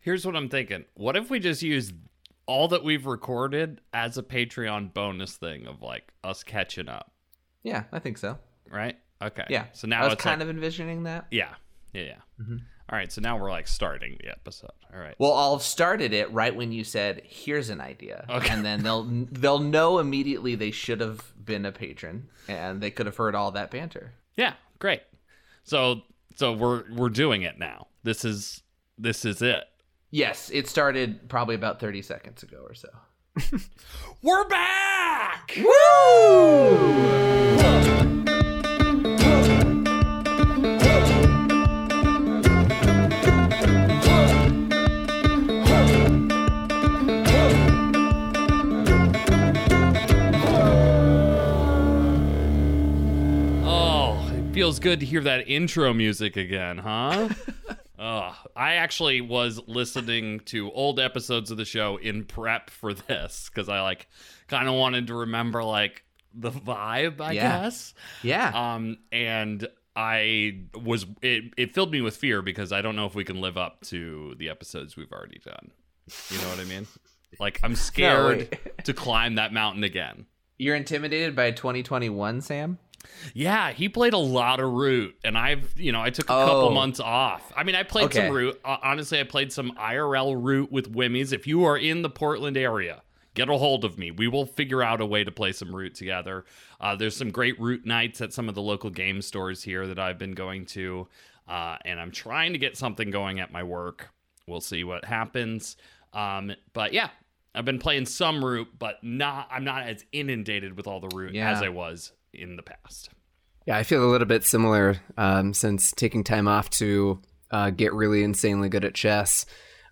Here's what I'm thinking. What if we just use all that we've recorded as a Patreon bonus thing of like us catching up, Yeah, I think so. right? Okay. Yeah. So now I was kind like, of envisioning that. yeah, yeah, yeah. Mm-hmm. All right. So now we're like starting the episode. All right. Well, I'll have started it right when you said, "Here's an idea," Okay. and then they'll they'll know immediately they should have been a patron and they could have heard all that banter. Yeah, great. So so we're we're doing it now. This is this is it. Yes, it started probably about thirty seconds ago or so. We're back. Oh, it feels good to hear that intro music again, huh? Oh, I actually was listening to old episodes of the show in prep for this because I like kind of wanted to remember like the vibe, I Yeah. guess. Yeah, Um, and I was it, it filled me with fear because I don't know if we can live up to the episodes we've already done. You know what I mean? Like I'm scared wait. to climb that mountain again. you're intimidated by 2021, Sam. Yeah, he played a lot of Root, and I've, you know, I took a couple Oh. months off. I mean, I played Okay. some Root. Uh, honestly, I played some IRL Root with Wimmies. If you are in the Portland area, get a hold of me. We will figure out a way to play some Root together. Uh, there's some great Root nights at some of the local game stores here that I've been going to, uh, and I'm trying to get something going at my work. We'll see what happens. Um, but yeah, I've been playing some Root, but not. I'm not as inundated with all the Root Yeah. as I was in the past. Yeah, I feel a little bit similar um, since taking time off to uh, get really insanely good at chess.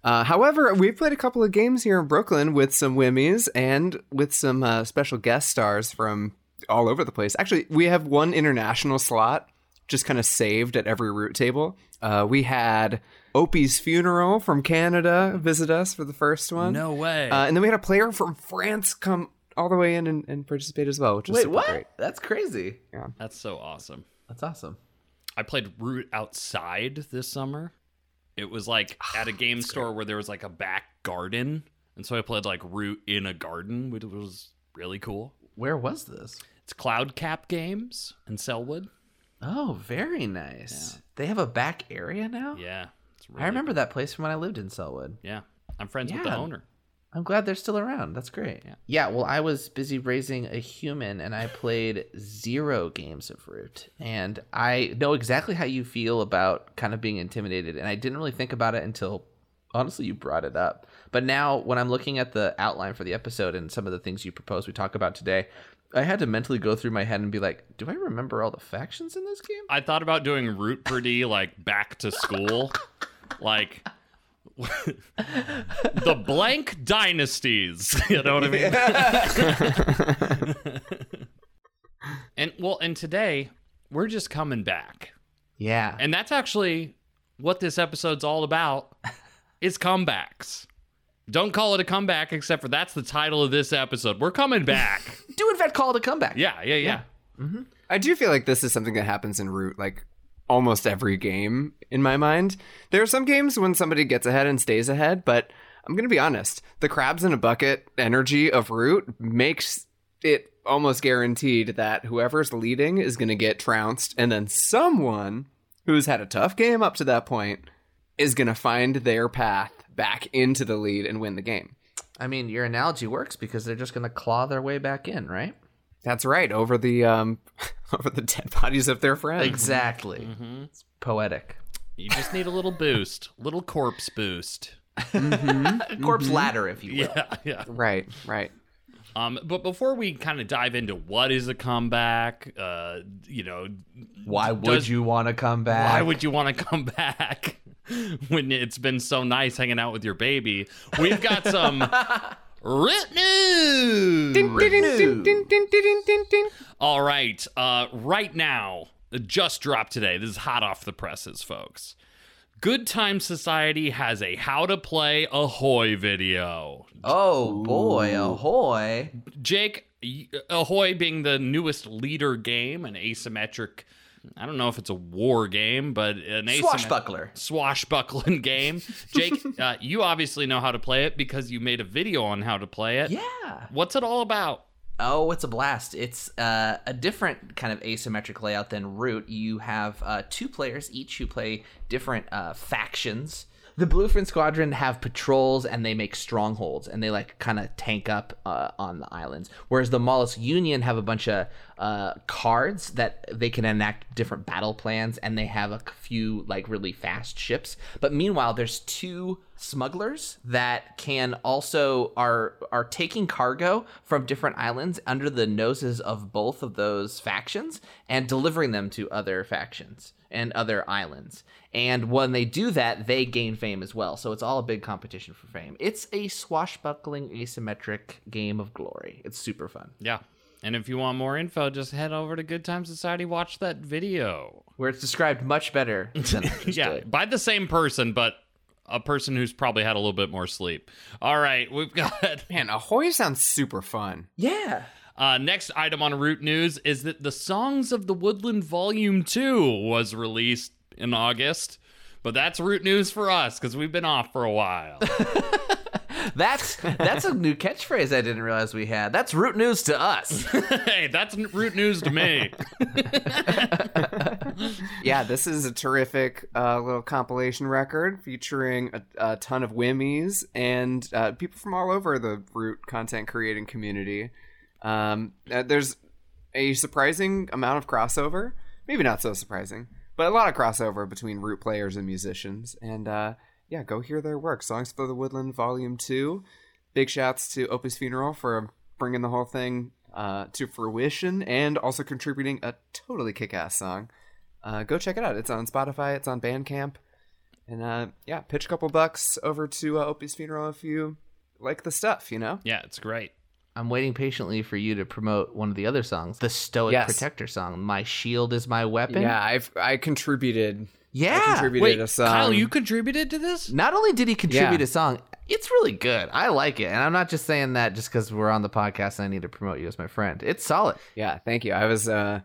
Uh, however, we've played a couple of games here in Brooklyn with some Wimmies and with some uh, special guest stars from all over the place. Actually, we have one international slot just kind of saved at every root table. Uh, we had Opie's funeral from Canada visit us for the first one. No way. Uh, and then we had a player from France come all the way in and, and participate as well, which is Wait, super what? great. That's crazy. Yeah, that's so awesome. That's awesome. I played Root outside this summer. It was like at a game store where there was like a back garden. And so I played like Root in a garden, which was really cool. Where was this? It's Cloud Cap Games in Sellwood. Oh, very nice. They have a back area now. Yeah. It's really I remember that place from when I lived in Sellwood. Yeah. I'm friends with the owner. I'm glad they're still around. That's great. Yeah. yeah. well, I was busy raising a human and I played zero games of Root. And I know exactly how you feel about kind of being intimidated. And I didn't really think about it until honestly you brought it up. But now when I'm looking at the outline for the episode and some of the things you propose we talk about today, I had to mentally go through my head and be like, do I remember all the factions in this game? I thought about doing Root Pretty like back to school. like the blank dynasties. You know what I mean? and well, and today we're just coming back. Yeah. And that's actually what this episode's all about is comebacks. Don't call it a comeback except for that's the title of this episode. We're coming back. do in fact call it a comeback. yeah, yeah, yeah. Mm-hmm. I do feel like this is something that happens in Root like almost every game in my mind. There are some games when somebody gets ahead and stays ahead, but I'm going to be honest. The crabs in a bucket energy of Root makes it almost guaranteed that whoever's leading is going to get trounced and then someone who's had a tough game up to that point is going to find their path back into the lead and win the game. I mean, your analogy works because they're just going to claw their way back in, right? That's right, over the um over the dead bodies of their friends. Exactly. Mm-hmm. It's poetic. You just need a little boost, little corpse boost. Corpse ladder, if you will. Yeah, yeah. Right, right. Um, but before we kind of dive into what is a comeback, uh, you know, Why would Does- you want to come back? why would you want to come back when it's been so nice hanging out with your baby? We've got some Root news. All right, uh, right now, just dropped today. This is hot off the presses, folks. Good Time Society has a how to play Ahoy video. Oh boy, ahoy! Jake, Ahoy being the newest Leder game, an asymmetric I don't know if it's a war game, but an asymmet- Swashbuckler. swashbuckling game. Jake, uh, you obviously know how to play it because you made a video on how to play it. Yeah. What's it all about? Oh, it's a blast. It's uh, a different kind of asymmetric layout than Root. You have uh, two players each who play different uh, factions. The Bluefin Squadron have patrols and they make strongholds and they like kind of tank up uh, on the islands. Whereas the Mollusk Union have a bunch of uh, cards that they can enact different battle plans and they have a few like really fast ships. But meanwhile, there's two smugglers that can also are are taking cargo from different islands under the noses of both of those factions and delivering them to other factions and other islands. And when they do that, they gain fame as well. So it's all a big competition for fame. It's a swashbuckling asymmetric game of glory. It's super fun. Yeah. And if you want more info, just head over to Good Time Society, watch that video. Where it's described much better than yeah, did. by the same person, but a person who's probably had a little bit more sleep. All right, we've got Man, Ahoy sounds super fun. Yeah. Uh, next item on Root News is that the Songs of the Woodland Volume Two was released in August, but that's Root News for us because we've been off for a while. That's that's a new catchphrase I didn't realize we had. That's root news to us. hey, that's Root News to me. Yeah, this is a terrific uh, little compilation record featuring a, a ton of wimmies and uh, people from all over the Root content creating community. Um, uh, there's a surprising amount of crossover, maybe not so surprising, but a lot of crossover between Root players and musicians. And uh, yeah, go hear their work. Songs for the Woodland Volume 2. Big shouts to Opus Funeral for bringing the whole thing uh, to fruition and also contributing a totally kick ass song uh, go check it out. It's on Spotify. It's on Bandcamp, and uh, yeah, pitch a couple bucks over to uh, Opie's funeral if you like the stuff. You know, Yeah, it's great. I'm waiting patiently for you to promote one of the other songs, the Stoic Yes. Protector song. My shield is my weapon. yeah, I've I contributed. I Yeah. contributed Wait, a song. Kyle, you contributed to this? Not only did he contribute Yeah. a song, it's really good. I like it. And I'm not just saying that just because we're on the podcast and I need to promote you as my friend. It's solid. Yeah, thank you. I was uh,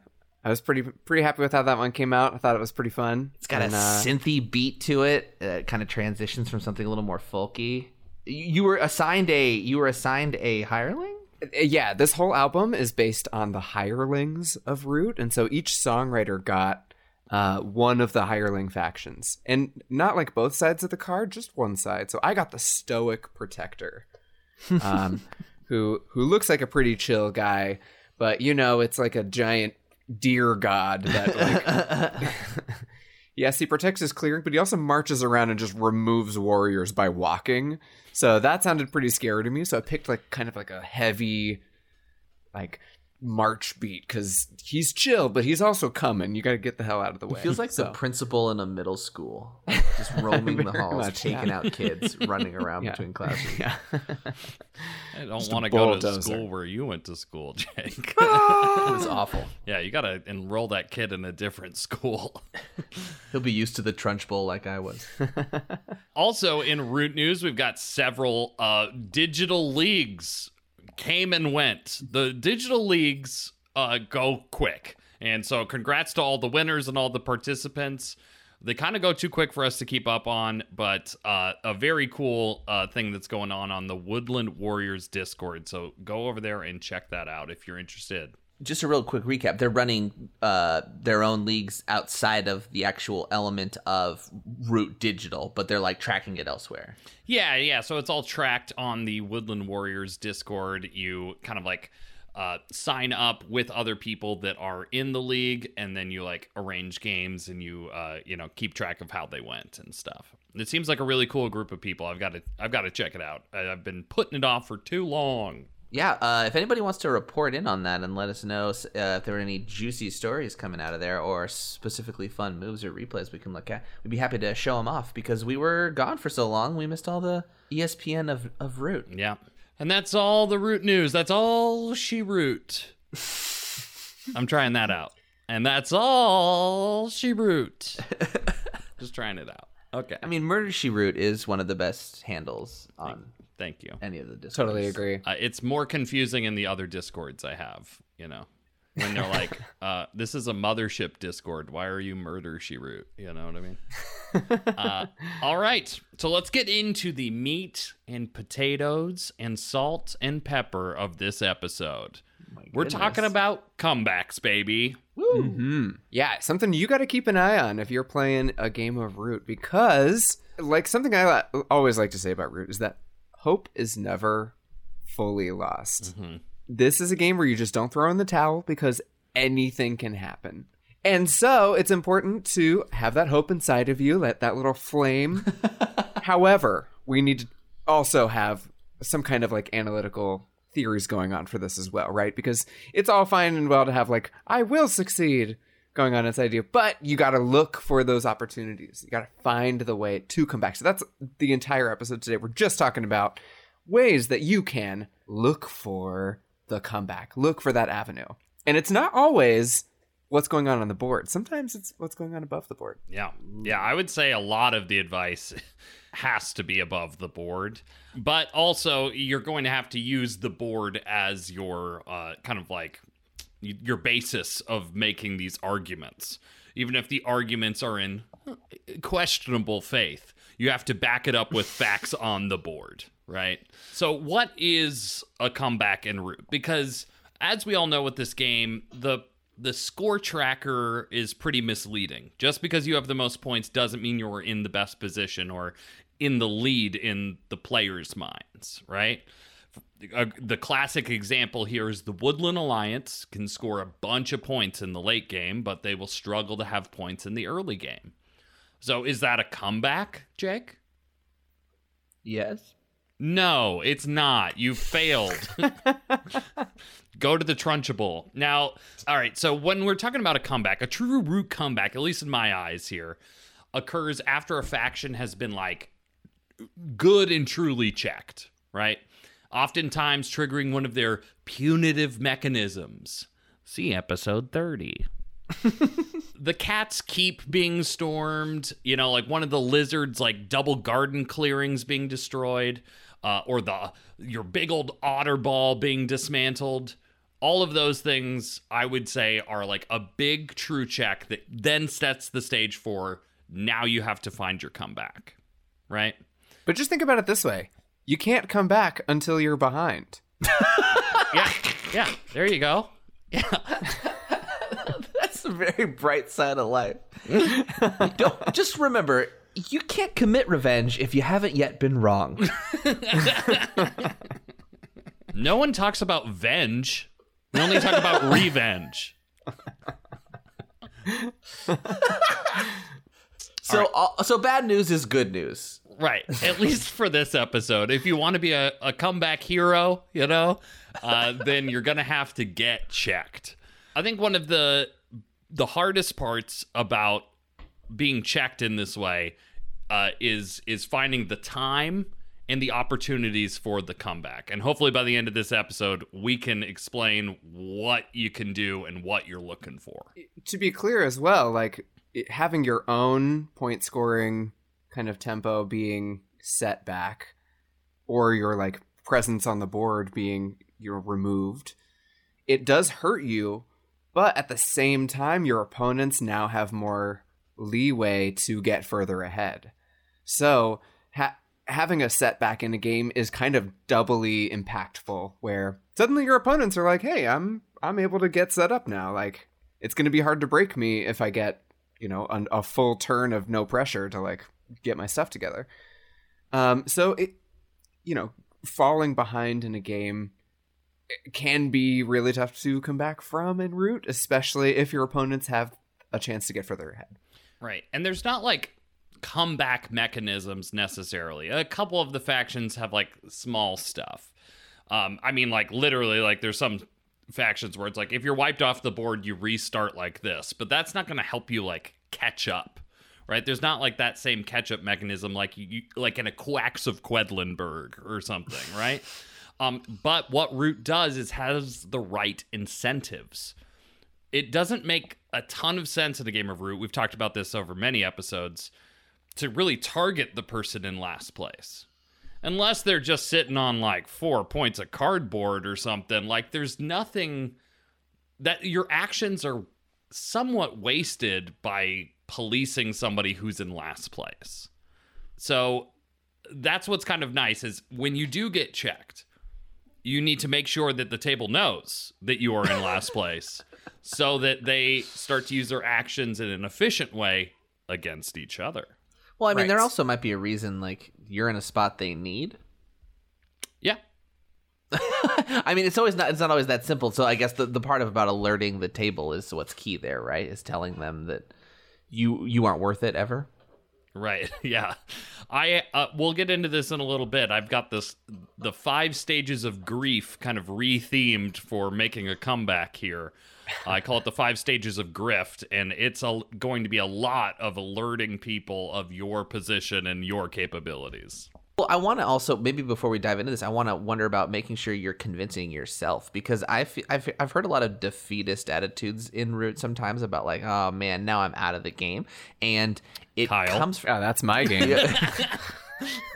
I was pretty pretty happy with how that one came out. I thought it was pretty fun. It's got And, a uh, synthy beat to it. Uh, it kind of transitions from something a little more folky. You you were assigned a you were assigned a hireling? Yeah, this whole album is based on the hirelings of Root, and so each songwriter got uh, one of the hireling factions, and not like both sides of the card, just one side. So I got the Stoic Protector, um, who who looks like a pretty chill guy, but you know it's like a giant deer god that like. Yes, he protects his clearing, but he also marches around and just removes warriors by walking. So that sounded pretty scary to me. So I picked like kind of like a heavy, like march beat because he's chill, but he's also coming. You got to get the hell out of the way. Feels like So- the principal in a middle school, just roaming the halls, much, taking yeah. out kids, running around Yeah. between classes. yeah. I don't want to go to bulldozer. school where you went to school, Jake. It was awful. yeah, you got to enroll that kid in a different school. He'll be used to the Trunchbull like I was. Also, in Root News, we've got several uh, digital leagues came and went. The digital leagues uh, go quick. And so, congrats to all the winners and all the participants. They kind of go too quick for us to keep up on, but uh, a very cool uh, thing that's going on on the Woodland Warriors Discord. So, go over there and check that out if you're interested. Just a real quick recap. They're running uh, their own leagues outside of the actual element of Root Digital, but they're like tracking it elsewhere. Yeah, yeah. So it's all tracked on the Woodland Warriors Discord. You kind of like uh, sign up with other people that are in the league, and then you like arrange games and you uh, you know keep track of how they went and stuff. It seems like a really cool group of people. I've got to I've got to check it out. I've been putting it off for too long. Yeah, uh, if anybody wants to report in on that and let us know uh, if there are any juicy stories coming out of there or specifically fun moves or replays we can look at, we'd be happy to show them off because we were gone for so long. We missed all the ESPN of, of Root. Yeah, and that's all the root news. That's all she root. I'm trying that out, and that's all she root. Just trying it out. Okay. I mean, Murder She Root is one of the best handles on Thank you. any of the discords. Totally agree. Uh, it's more confusing in the other discords I have, you know. when they're like, uh, "This is a mothership Discord. Why are you murder she root?" You know what I mean? uh, all right, so let's get into the meat and potatoes and salt and pepper of this episode. We're talking about comebacks, baby. hmm Yeah, something you got to keep an eye on if you're playing a game of Root because, like, something I always like to say about Root is that hope is never fully lost. Mhm. This is a game where you just don't throw in the towel because anything can happen. And so it's important to have that hope inside of you, let that little flame. However, we need to also have some kind of like analytical theories going on for this as well, right? Because it's all fine and well to have like, I will succeed going on inside you, but you got to look for those opportunities. You got to find the way to come back. So that's the entire episode today. We're just talking about ways that you can look for the comeback, look for that avenue. And it's not always what's going on on the board. Sometimes it's what's going on above the board. Yeah. Yeah, I would say a lot of the advice has to be above the board. But also, you're going to have to use the board as your uh, kind of like your basis of making these arguments. Even if the arguments are in uh, questionable faith, you have to back it up with facts on the board, right? So, what is a comeback en route? Because as we all know with this game, the the score tracker is pretty misleading. Just because you have the most points doesn't mean you're in the best position or in the lead in the players' minds, right? Uh, the classic example here is the Woodland Alliance can score a bunch of points in the late game, but they will struggle to have points in the early game. So is that a comeback, Jake? Yes. No, it's not. You failed. Go to the Trunchbull. Now, all right, so when we're talking about a comeback, a true root comeback, at least in my eyes here, occurs after a faction has been like good and truly checked, right? Oftentimes triggering one of their punitive mechanisms. See episode 30 the cats keep being stormed you know like one of the lizards like double garden clearings being destroyed uh, or the your big old otter ball being dismantled. All of those things i would say are like a big true check that then sets the stage for now you have to find your comeback right? But just think about it this way you can't come back until you're behind. yeah yeah there you go Yeah. That's a very bright side of life. Don't just remember, you can't commit revenge if you haven't yet been wrong. no one talks about venge We only talk about revenge So, uh, so bad news is good news. Right. At least for this episode. If you want to be a, a comeback hero, you know, uh, then you're gonna have to get checked. I think one of the the hardest parts about being checked in this way uh, is is finding the time and the opportunities for the comeback. And hopefully by the end of this episode, we can explain what you can do and what you're looking for. To be clear as well, like it, having your own point scoring kind of tempo being set back or your like presence on the board being you're removed, it does hurt you, but at the same time your opponents now have more leeway to get further ahead. So, ha- having a setback in a game is kind of doubly impactful where suddenly your opponents are like, "Hey, I'm I'm able to get set up now. Like it's going to be hard to break me if I get, you know, an, a full turn of no pressure to like get my stuff together." Um so it you know, falling behind in a game can be really tough to come back from and root, especially if your opponents have a chance to get further ahead. Right. And there's not like comeback mechanisms necessarily. A couple of the factions have like small stuff. Um, I mean, like literally, like there's some factions where it's like if you're wiped off the board, you restart like this, but that's not going to help you like catch up. Right? There's not like that same catch up mechanism like you, like in a Quacks of Quedlinburg or something, right? Um, but what Root does is has the right incentives it doesn't make a ton of sense in a game of root we've talked about this over many episodes to really target the person in last place unless they're just sitting on like four points of cardboard or something like there's nothing that your actions are somewhat wasted by policing somebody who's in last place. So that's what's kind of nice is when you do get checked, you need to make sure that the table knows that you are in last place so that they start to use their actions in an efficient way against each other. Well, I mean, there also might be a reason like you're in a spot they need. Yeah. I mean, it's always not. It's not always that simple. So I guess the, the part of about alerting the table is what's key there, right? Is telling them that you you aren't worth it ever. Right. Yeah. I uh, we'll get into this in a little bit. I've got this the five stages of grief kind of re-themed for making a comeback here. I call it the five stages of grift, and it's a, going to be a lot of alerting people of your position and your capabilities. Well, I want to also maybe before we dive into this, I want to wonder about making sure you're convincing yourself because I fe- I've I've heard a lot of defeatist attitudes in Root sometimes about like, oh man, now I'm out of the game, and it Kyle. comes from. Oh, that's my game.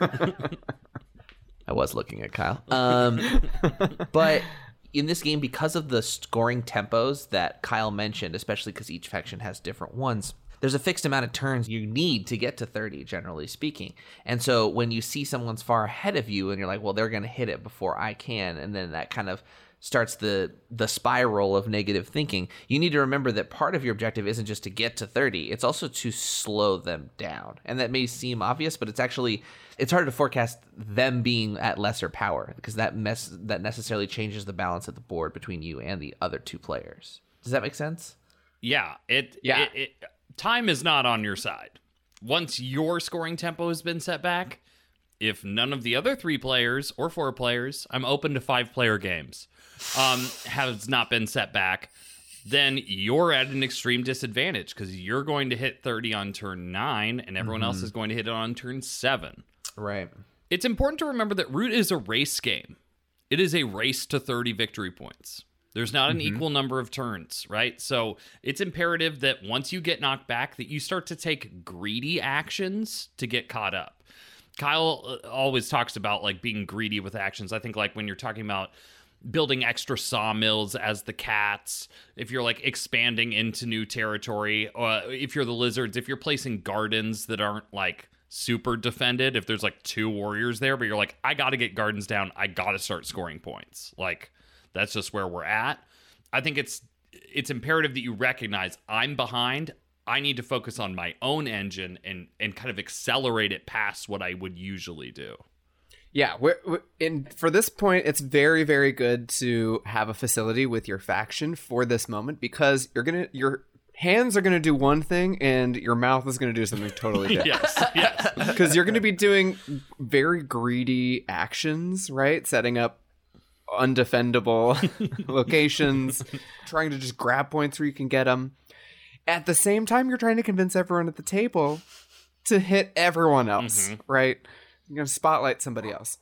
I was looking at Kyle. Um, but in this game, because of the scoring tempos that Kyle mentioned, especially because each faction has different ones, there's a fixed amount of turns you need to get to 30, generally speaking. And so when you see someone's far ahead of you and you're like, well, they're going to hit it before I can, and then that kind of starts the the spiral of negative thinking you need to remember that part of your objective isn't just to get to 30 it's also to slow them down and that may seem obvious but it's actually it's hard to forecast them being at lesser power because that mess that necessarily changes the balance of the board between you and the other two players does that make sense Yeah, it Yeah. It, it, time is not on your side. Once your scoring tempo has been set back, if none of the other three players or four players, I'm open to five player games, um, has not been set back, then you're at an extreme disadvantage because you're going to hit 30 on turn nine, and everyone else is going to hit it on turn seven. right It's important to remember that Root is a race game. It is a race to 30 victory points. There's not an equal number of turns, right? So it's imperative that once you get knocked back, that you start to take greedy actions to get caught up. Kyle uh, always talks about like being greedy with actions. I think like when you're talking about building extra sawmills as the cats, if you're like expanding into new territory, uh, if you're the lizards, if you're placing gardens that aren't like super defended, if there's like two warriors there, but you're like, I got to get gardens down, I got to start scoring points. Like that's just where we're at. I think it's it's imperative that you recognize I'm behind. I need to focus on my own engine and and kind of accelerate it past what I would usually do. Yeah, we're, we're- in for this point, it's very, very good to have a facility with your faction for this moment because you're gonna your hands are gonna do one thing and your mouth is gonna do something totally different. Yes, yes. Because you're gonna be doing very greedy actions, right? Setting up undefendable locations, trying to just grab points where you can get them. At the same time, you're trying to convince everyone at the table to hit everyone else, mm-hmm. right? You're gonna spotlight somebody else.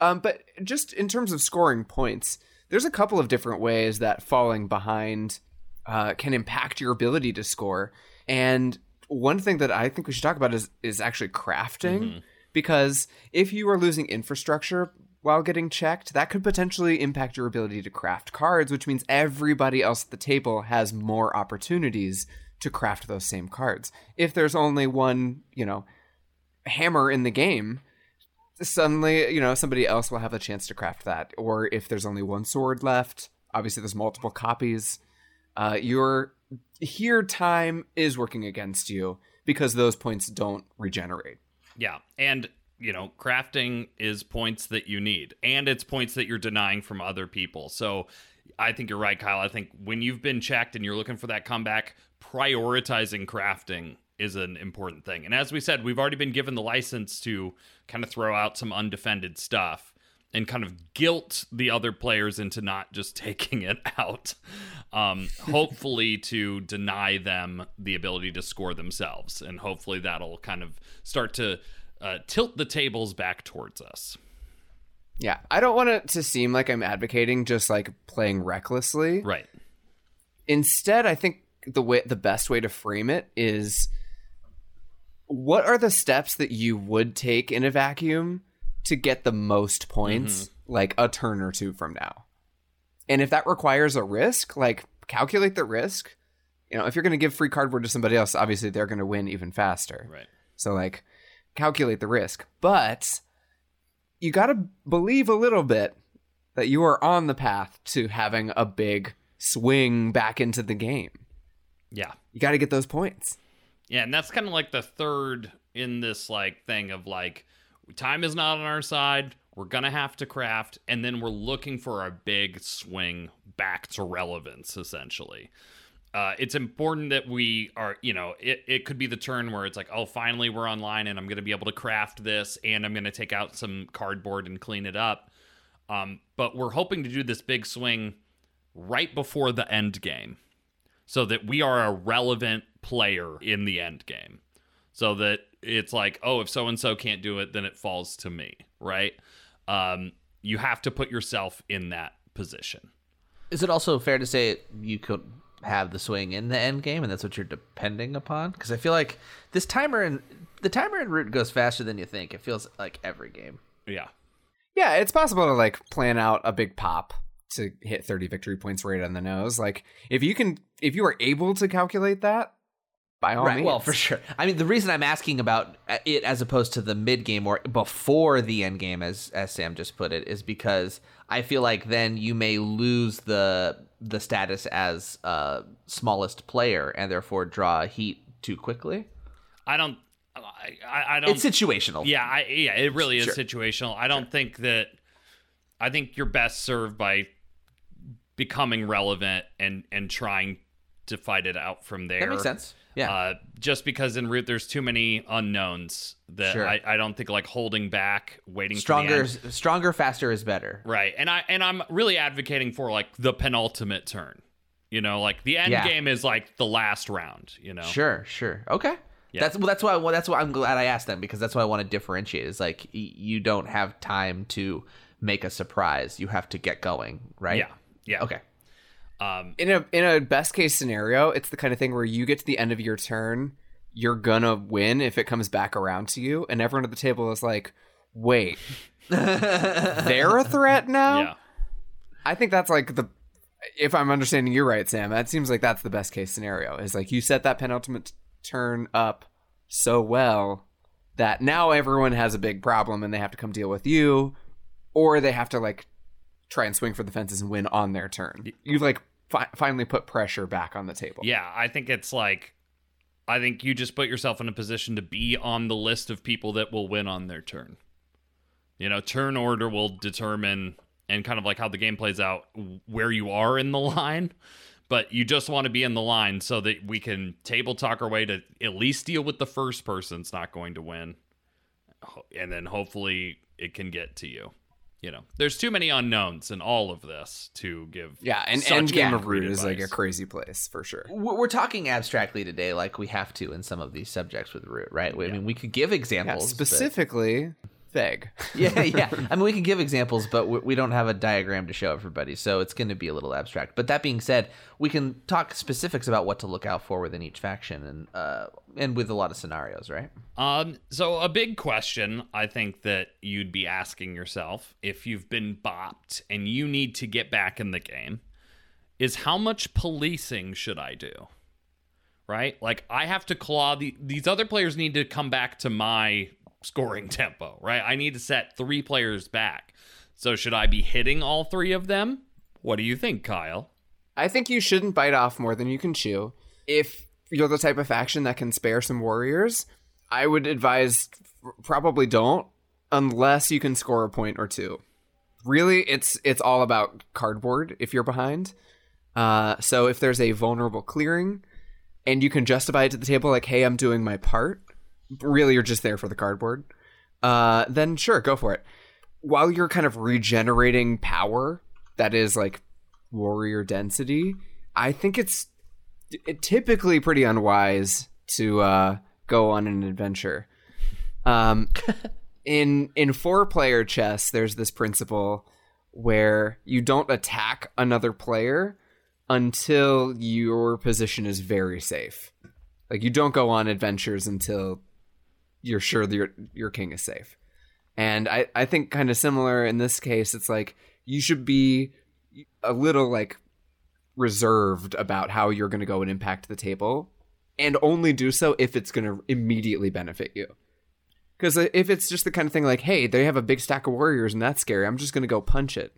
Um, but just in terms of scoring points, there's a couple of different ways that falling behind uh, can impact your ability to score. And one thing that I think we should talk about is is actually crafting, because if you are losing infrastructure while getting checked, that could potentially impact your ability to craft cards, which means everybody else at the table has more opportunities to craft those same cards. If there's only one, you know, hammer in the game, suddenly, you know, somebody else will have a chance to craft that. Or if there's only one sword left, obviously there's multiple copies. Uh, your here time is working against you because those points don't regenerate. Yeah. And, you know, crafting is points that you need, and it's points that you're denying from other people. So I think you're right, Kyle. I think when you've been checked and you're looking for that comeback, prioritizing crafting is an important thing. And as we said, we've already been given the license to kind of throw out some undefended stuff and kind of guilt the other players into not just taking it out. Um, hopefully, to deny them the ability to score themselves. And hopefully, that'll kind of start to uh, tilt the tables back towards us. Yeah, I don't want it to seem like I'm advocating just like playing recklessly. Right. Instead, I think the way the best way to frame it is what are the steps that you would take in a vacuum to get the most points mm-hmm. like a turn or two from now? And if that requires a risk, like calculate the risk. You know, if you're going to give free cardboard to somebody else, obviously they're going to win even faster. Right. So like calculate the risk. But you got to believe a little bit that you are on the path to having a big swing back into the game. Yeah. You got to get those points. Yeah, and that's kind of like the third in this like thing of like time is not on our side. We're gonna have to craft, and then we're looking for a big swing back to relevance. Essentially, uh, it's important that we are. You know, it it could be the turn where it's like, oh, finally we're online, and I'm gonna be able to craft this, and I'm gonna take out some cardboard and clean it up. Um, but we're hoping to do this big swing right before the end game so that we are a relevant player in the end game. So that it's like, oh, if so and so can't do it, then it falls to me, right? Um, you have to put yourself in that position. Is it also fair to say you could have the swing in the end game, and that's what you're depending upon? Because I feel like this timer and the timer and Root goes faster than you think. It feels like every game. Yeah. Yeah, it's possible to like plan out a big pop to hit 30 victory points right on the nose. Like if you can if you are able to calculate that, by all right. means. Well, for sure. I mean, the reason I'm asking about it as opposed to the mid game or before the end game, as as Sam just put it, is because I feel like then you may lose the the status as uh, smallest player and therefore draw heat too quickly. I don't. I, I don't. It's situational. Yeah, I, yeah, it really is Sure. situational. I don't think that. I think you're best served by becoming relevant and and trying to fight it out from there. that makes sense. Yeah. Uh, just because in root there's too many unknowns that Sure. I, I don't think like holding back, waiting stronger, for the end. stronger, faster is better. right? And I and I'm really advocating for like the penultimate turn. You know, like the end Yeah. game is like the last round. You know, Sure, sure. Okay. Yeah. That's well. That's why. Well, that's why I'm glad I asked them because that's why I want to differentiate. Is like you don't have time to make a surprise. You have to get going, right? Yeah, yeah. Okay. Um, in a in a best case scenario, it's the kind of thing where you get to the end of your turn, you're gonna win if it comes back around to you, and everyone at the table is like, "Wait, they're a threat now." yeah. I think that's like the if I'm understanding you right, Sam, that seems like that's the best case scenario. Is like you set that penultimate turn up so well that now everyone has a big problem and they have to come deal with you, or they have to like try and swing for the fences and win on their turn. You've like fi- finally put pressure back on the table. Yeah, I think it's like I think you just put yourself in a position to be on the list of people that will win on their turn. You know, turn order will determine and kind of like how the game plays out where you are in the line, but you just want to be in the line so that we can table talk our way to at least deal with the first person's not going to win. And then hopefully it can get to you. You know, there's too many unknowns in all of this to give. Yeah, and such end game of root is like a crazy place for sure. We're we're talking abstractly today, like we have to in some of these subjects with root, right? I mean, we could give Yeah, examples. but- specifically vague. yeah, yeah. I mean, we can give examples, but we, we don't have a diagram to show everybody, so it's going to be a little abstract. But that being said, we can talk specifics about what to look out for within each faction, and uh, and with a lot of scenarios, right? Um, so a big question I think that you'd be asking yourself if you've been bopped and you need to get back in the game is how much policing should I do? Right? Like I have to claw the these other players need to come back to my scoring tempo, right? I need to set 3 players back. So should I be hitting all 3 of them? What do you think, Kyle? I think you shouldn't bite off more than you can chew. If you're the type of faction that can spare some warriors, I would advise probably don't unless you can score a point or two. Really, it's it's all about cardboard if you're behind. Uh, so if there's a vulnerable clearing and you can justify it to the table like, "Hey, I'm doing my part," really you're just there for the cardboard. Uh, then sure, go for it. While you're kind of regenerating power, that is like warrior density, I think it's typically pretty unwise to uh, go on an adventure. Um, in in four player chess, there's this principle where you don't attack another player until your position is very safe. Like you don't go on adventures until you're sure that your your king is safe. And I, I think kind of similar in this case, it's like you should be a little like reserved about how you're going to go and impact the table and only do so if it's going to immediately benefit you. Because uh, if it's just the kind of thing like, hey, they have a big stack of warriors and that's scary, I'm just going to go punch it.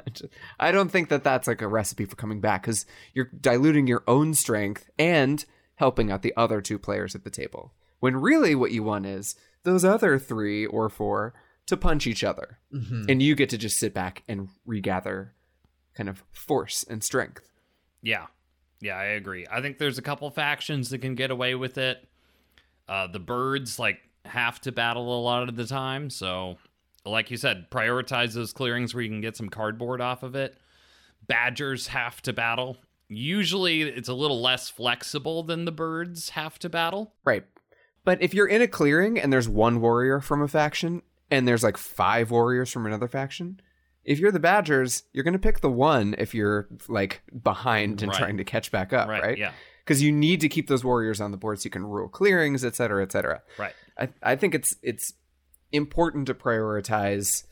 I don't think that that's like a recipe for coming back because you're diluting your own strength and helping out the other two players at the table. When really what you want is those other three or four to punch each other. Mm-hmm. And you get to just sit back and regather kind of force and strength. Yeah. Yeah, I agree. I think there's a couple factions that can get away with it. Uh, the birds like have to battle a lot of the time, so like you said, prioritize those clearings where you can get some cardboard off of it. Badgers have to battle. Usually it's a little less flexible than the birds have to battle. Right. But if you're in a clearing and there's one warrior from a faction and there's like five warriors from another faction, if you're the Badgers, you're going to pick the one if you're like behind and Right. trying to catch back up, right? Yeah. Because you need to keep those warriors on the board so you can rule clearings, et cetera, et cetera. Right. I, I think it's it's important to prioritize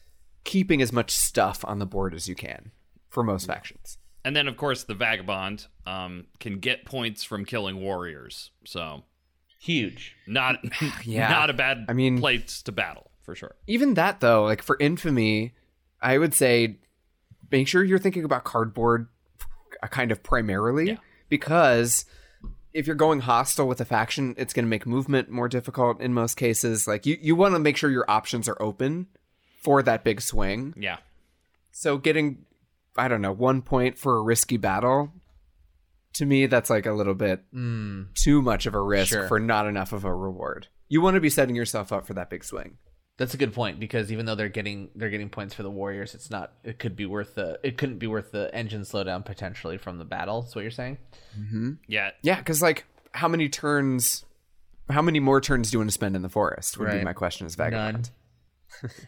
keeping as much stuff on the board as you can for most factions. And then, of course, the vagabond um, can get points from killing warriors. So Huge. not Yeah. not a bad I mean- place to battle for sure. Even that though, like for infamy, I would say make sure you're thinking about cardboard kind of primarily Yeah. because if you're going hostile with a faction, it's going to make movement more difficult in most cases. Like you, you want to make sure your options are open for that big swing. Yeah. So getting, I don't know, one point for a risky battle, to me, that's like a little bit Mm. too much of a risk Sure. for not enough of a reward. You want to be setting yourself up for that big swing. That's a good point because even though they're getting they're getting points for the warriors, it's not. It could be worth the. It couldn't be worth the engine slowdown potentially from the battle. That's what you're saying. Yeah. Yeah, because like, how many turns? How many more turns do you want to spend in the forest? Would be my question as vagabond.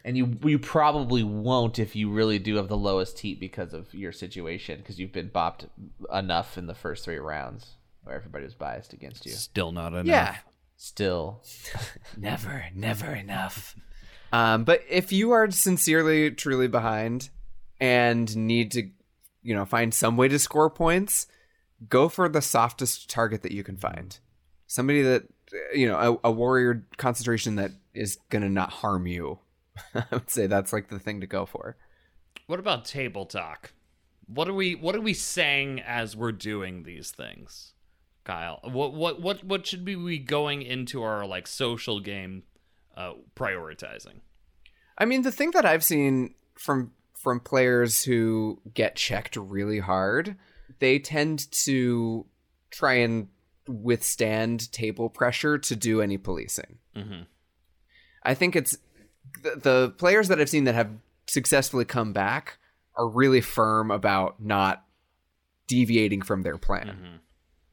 And you you probably won't if you really do have the lowest heat because of your situation because you've been bopped enough in the first three rounds where everybody was biased against you. Still not enough. Yeah, Still, never, never enough. Um, but if you are sincerely, truly behind and need to, you know, find some way to score points, go for the softest target that you can find. Somebody that, you know, a, a warrior concentration that is going to not harm you. I would say that's like the thing to go for. What about table talk? What are we what are we saying as we're doing these things? Kyle. What what what what should we be going into our like social game uh prioritizing? I mean, the thing that I've seen from from players who get checked really hard, they tend to try and withstand table pressure to do any policing. Mhm. I think it's the, the players that I've seen that have successfully come back are really firm about not deviating from their plan. Mhm.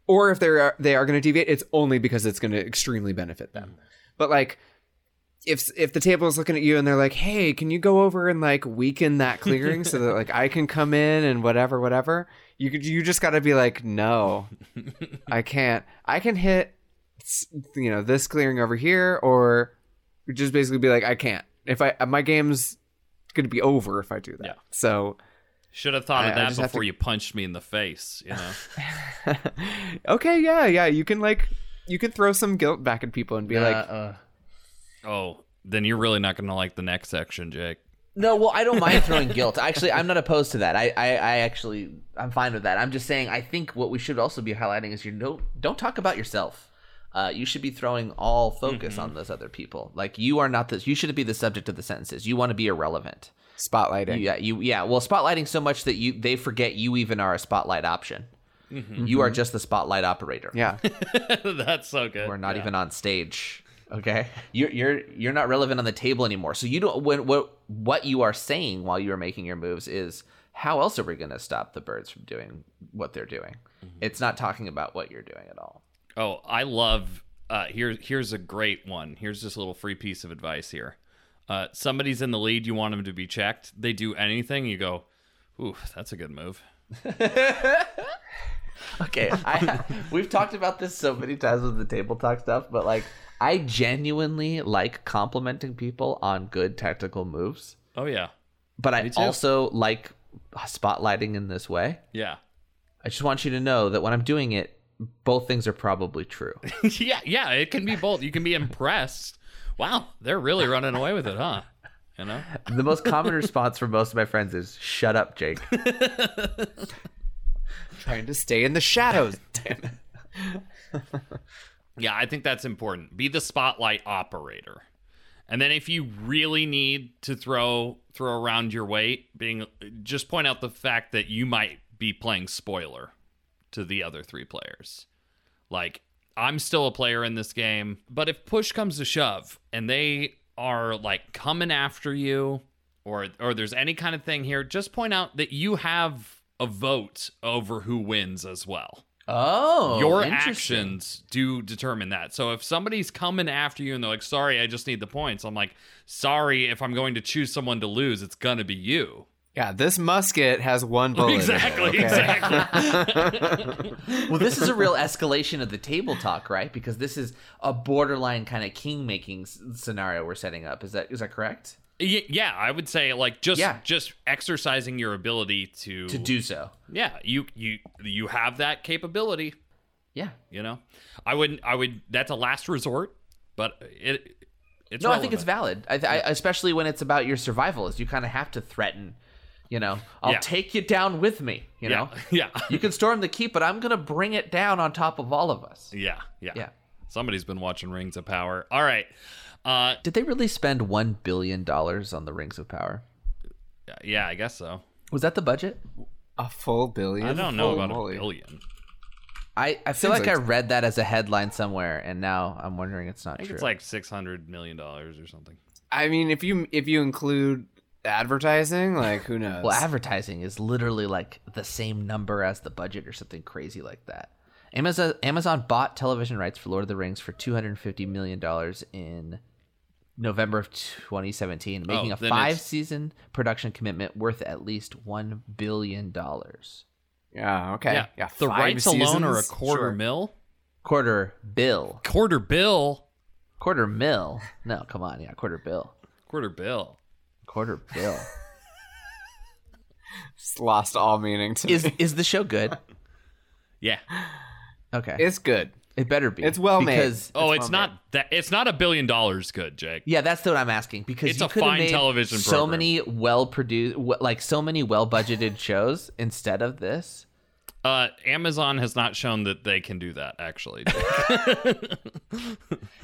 Or if they're they are going to deviate, it's only because it's going to extremely benefit them. But like if if the table is looking at you and they're like, "Hey, can you go over and like weaken that clearing so that like I can come in and whatever, whatever." You could you just got to be like, "No, I can't. I can hit, you know, this clearing over here, or just basically be like, I can't. If I my game's gonna be over if I do that. Yeah. So Should have thought of I that just have before to- you punched me in the face, you know. okay, yeah, yeah. You can like you can throw some guilt back at people and be Uh, like, uh, oh, then you're really not going to like the next section, Jake. No, well, I don't mind throwing guilt. Actually, I'm not opposed to that. I, I, I actually, I'm fine with that. I'm just saying, I think what we should also be highlighting is you don't, don't talk about yourself. Uh, you should be throwing all focus mm-hmm. on those other people. Like you are not this. You shouldn't be the subject of the sentences. You want to be irrelevant. spotlighting. Yeah, you, yeah. Well, spotlighting so much that you they forget you even are a spotlight option. Mm-hmm. You are mm-hmm. just the spotlight operator. Yeah. That's so good. We're not Yeah. even on stage. Okay, you're you're you're not relevant on the table anymore. So you don't when what what you are saying while you are making your moves is how else are we going to stop the birds from doing what they're doing? It's not talking about what you're doing at all. Oh, I love. Uh, here, here's a great one. Here's just a little free piece of advice here. Uh, somebody's in the lead. You want them to be checked. They do anything. You go, ooh, that's a good move. Okay, I we've talked about this so many times with the table talk stuff, but like I genuinely like complimenting people on good tactical moves, Oh yeah, but I too. also like spotlighting in this way. yeah. I just want you to know that when I'm doing it, both things are probably true. yeah, yeah, it can be both. You can be impressed. Wow, they're really running away with it, huh? You know? the most common response from most of my friends is "Shut up, Jake." Trying to stay in the shadows. Damn it. Yeah, I think that's important. Be the spotlight operator. And then if you really need to throw throw around your weight, being just point out the fact that you might be playing spoiler to the other three players. Like I'm still a player in this game, but if push comes to shove and they are like coming after you or or there's any kind of thing here, just point out that you have a vote over who wins as well Oh, your actions do determine that. So if somebody's coming after you and they're like, "Sorry, I just need the points," I'm like, "Sorry, if I'm going to choose someone to lose, it's gonna be you." Yeah, this musket has one bullet. exactly, okay? exactly. Well, this is a real escalation of the table talk, right? Because this is a borderline kind of king making scenario we're setting up. Is that is that correct? Y- yeah, I would say like just Yeah. just exercising your ability to To do so. Yeah, you you you have that capability. Yeah. You know, I wouldn't. I would. That's a last resort, but it. It's No, I think it's valid. I, I, especially when it's about your survival, is you kind of have to threaten. You know, I'll Yeah. take you down with me. You know, Yeah, yeah, you can storm the keep, but I'm gonna bring it down on top of all of us. yeah, yeah. Yeah. Somebody's been watching Rings of Power. All right. Uh, Did they really spend one billion dollars on the Rings of Power? yeah, I guess so. Was that the budget? A full billion? I don't know about moly. a billion. I, I feel like, like- I read that as a headline somewhere, and now I'm wondering it's not I think true. it's like six hundred million dollars or something. I mean, if you if you include advertising, like who knows? well, advertising is literally like the same number as the budget or something crazy like that. Amazon Amazon bought television rights for Lord of the Rings for 250 million dollars in November of 2017, making Oh, a then it's- five-season production commitment worth at least one billion dollars. yeah, okay. Yeah, Yeah, the five rights alone are a quarter Sure. mil. Quarter bill, Quarter bill. quarter mil. No, come on, yeah, quarter bill, Quarter bill. Quarter bill. Just lost all meaning to is me. is the show good? Yeah. Okay, It's good. it better be. it's well made. because Oh, It's it's, well not that. It's not a billion dollars good, Jake. Yeah, that's what I'm asking because It's you a could have fine made television so program. many well produced, like so many well budgeted shows instead of this. Uh, Amazon has not shown that they can do that. Actually,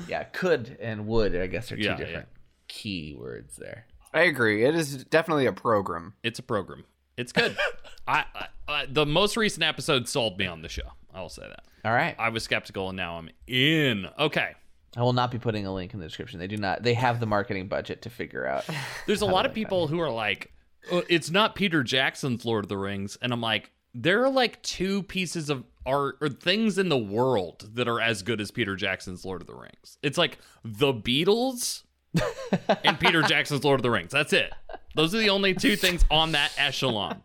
Yeah, could and would I guess are two Yeah, different key words there. I agree. It is definitely a program. it's a program. It's good. I, I, I the most recent episode sold me on the show. I will say that. All right, I was skeptical, and now I'm in. Okay. I will not be putting a link in the description. They do not. They have the marketing budget to figure out. There's a lot of people who are like, "Oh, it's not Peter Jackson's Lord of the Rings, and I'm like, there are like two pieces of art or things in the world that are as good as Peter Jackson's Lord of the Rings. It's like the Beatles and Peter Jackson's Lord of the Rings. That's it. Those are the only two things on that echelon.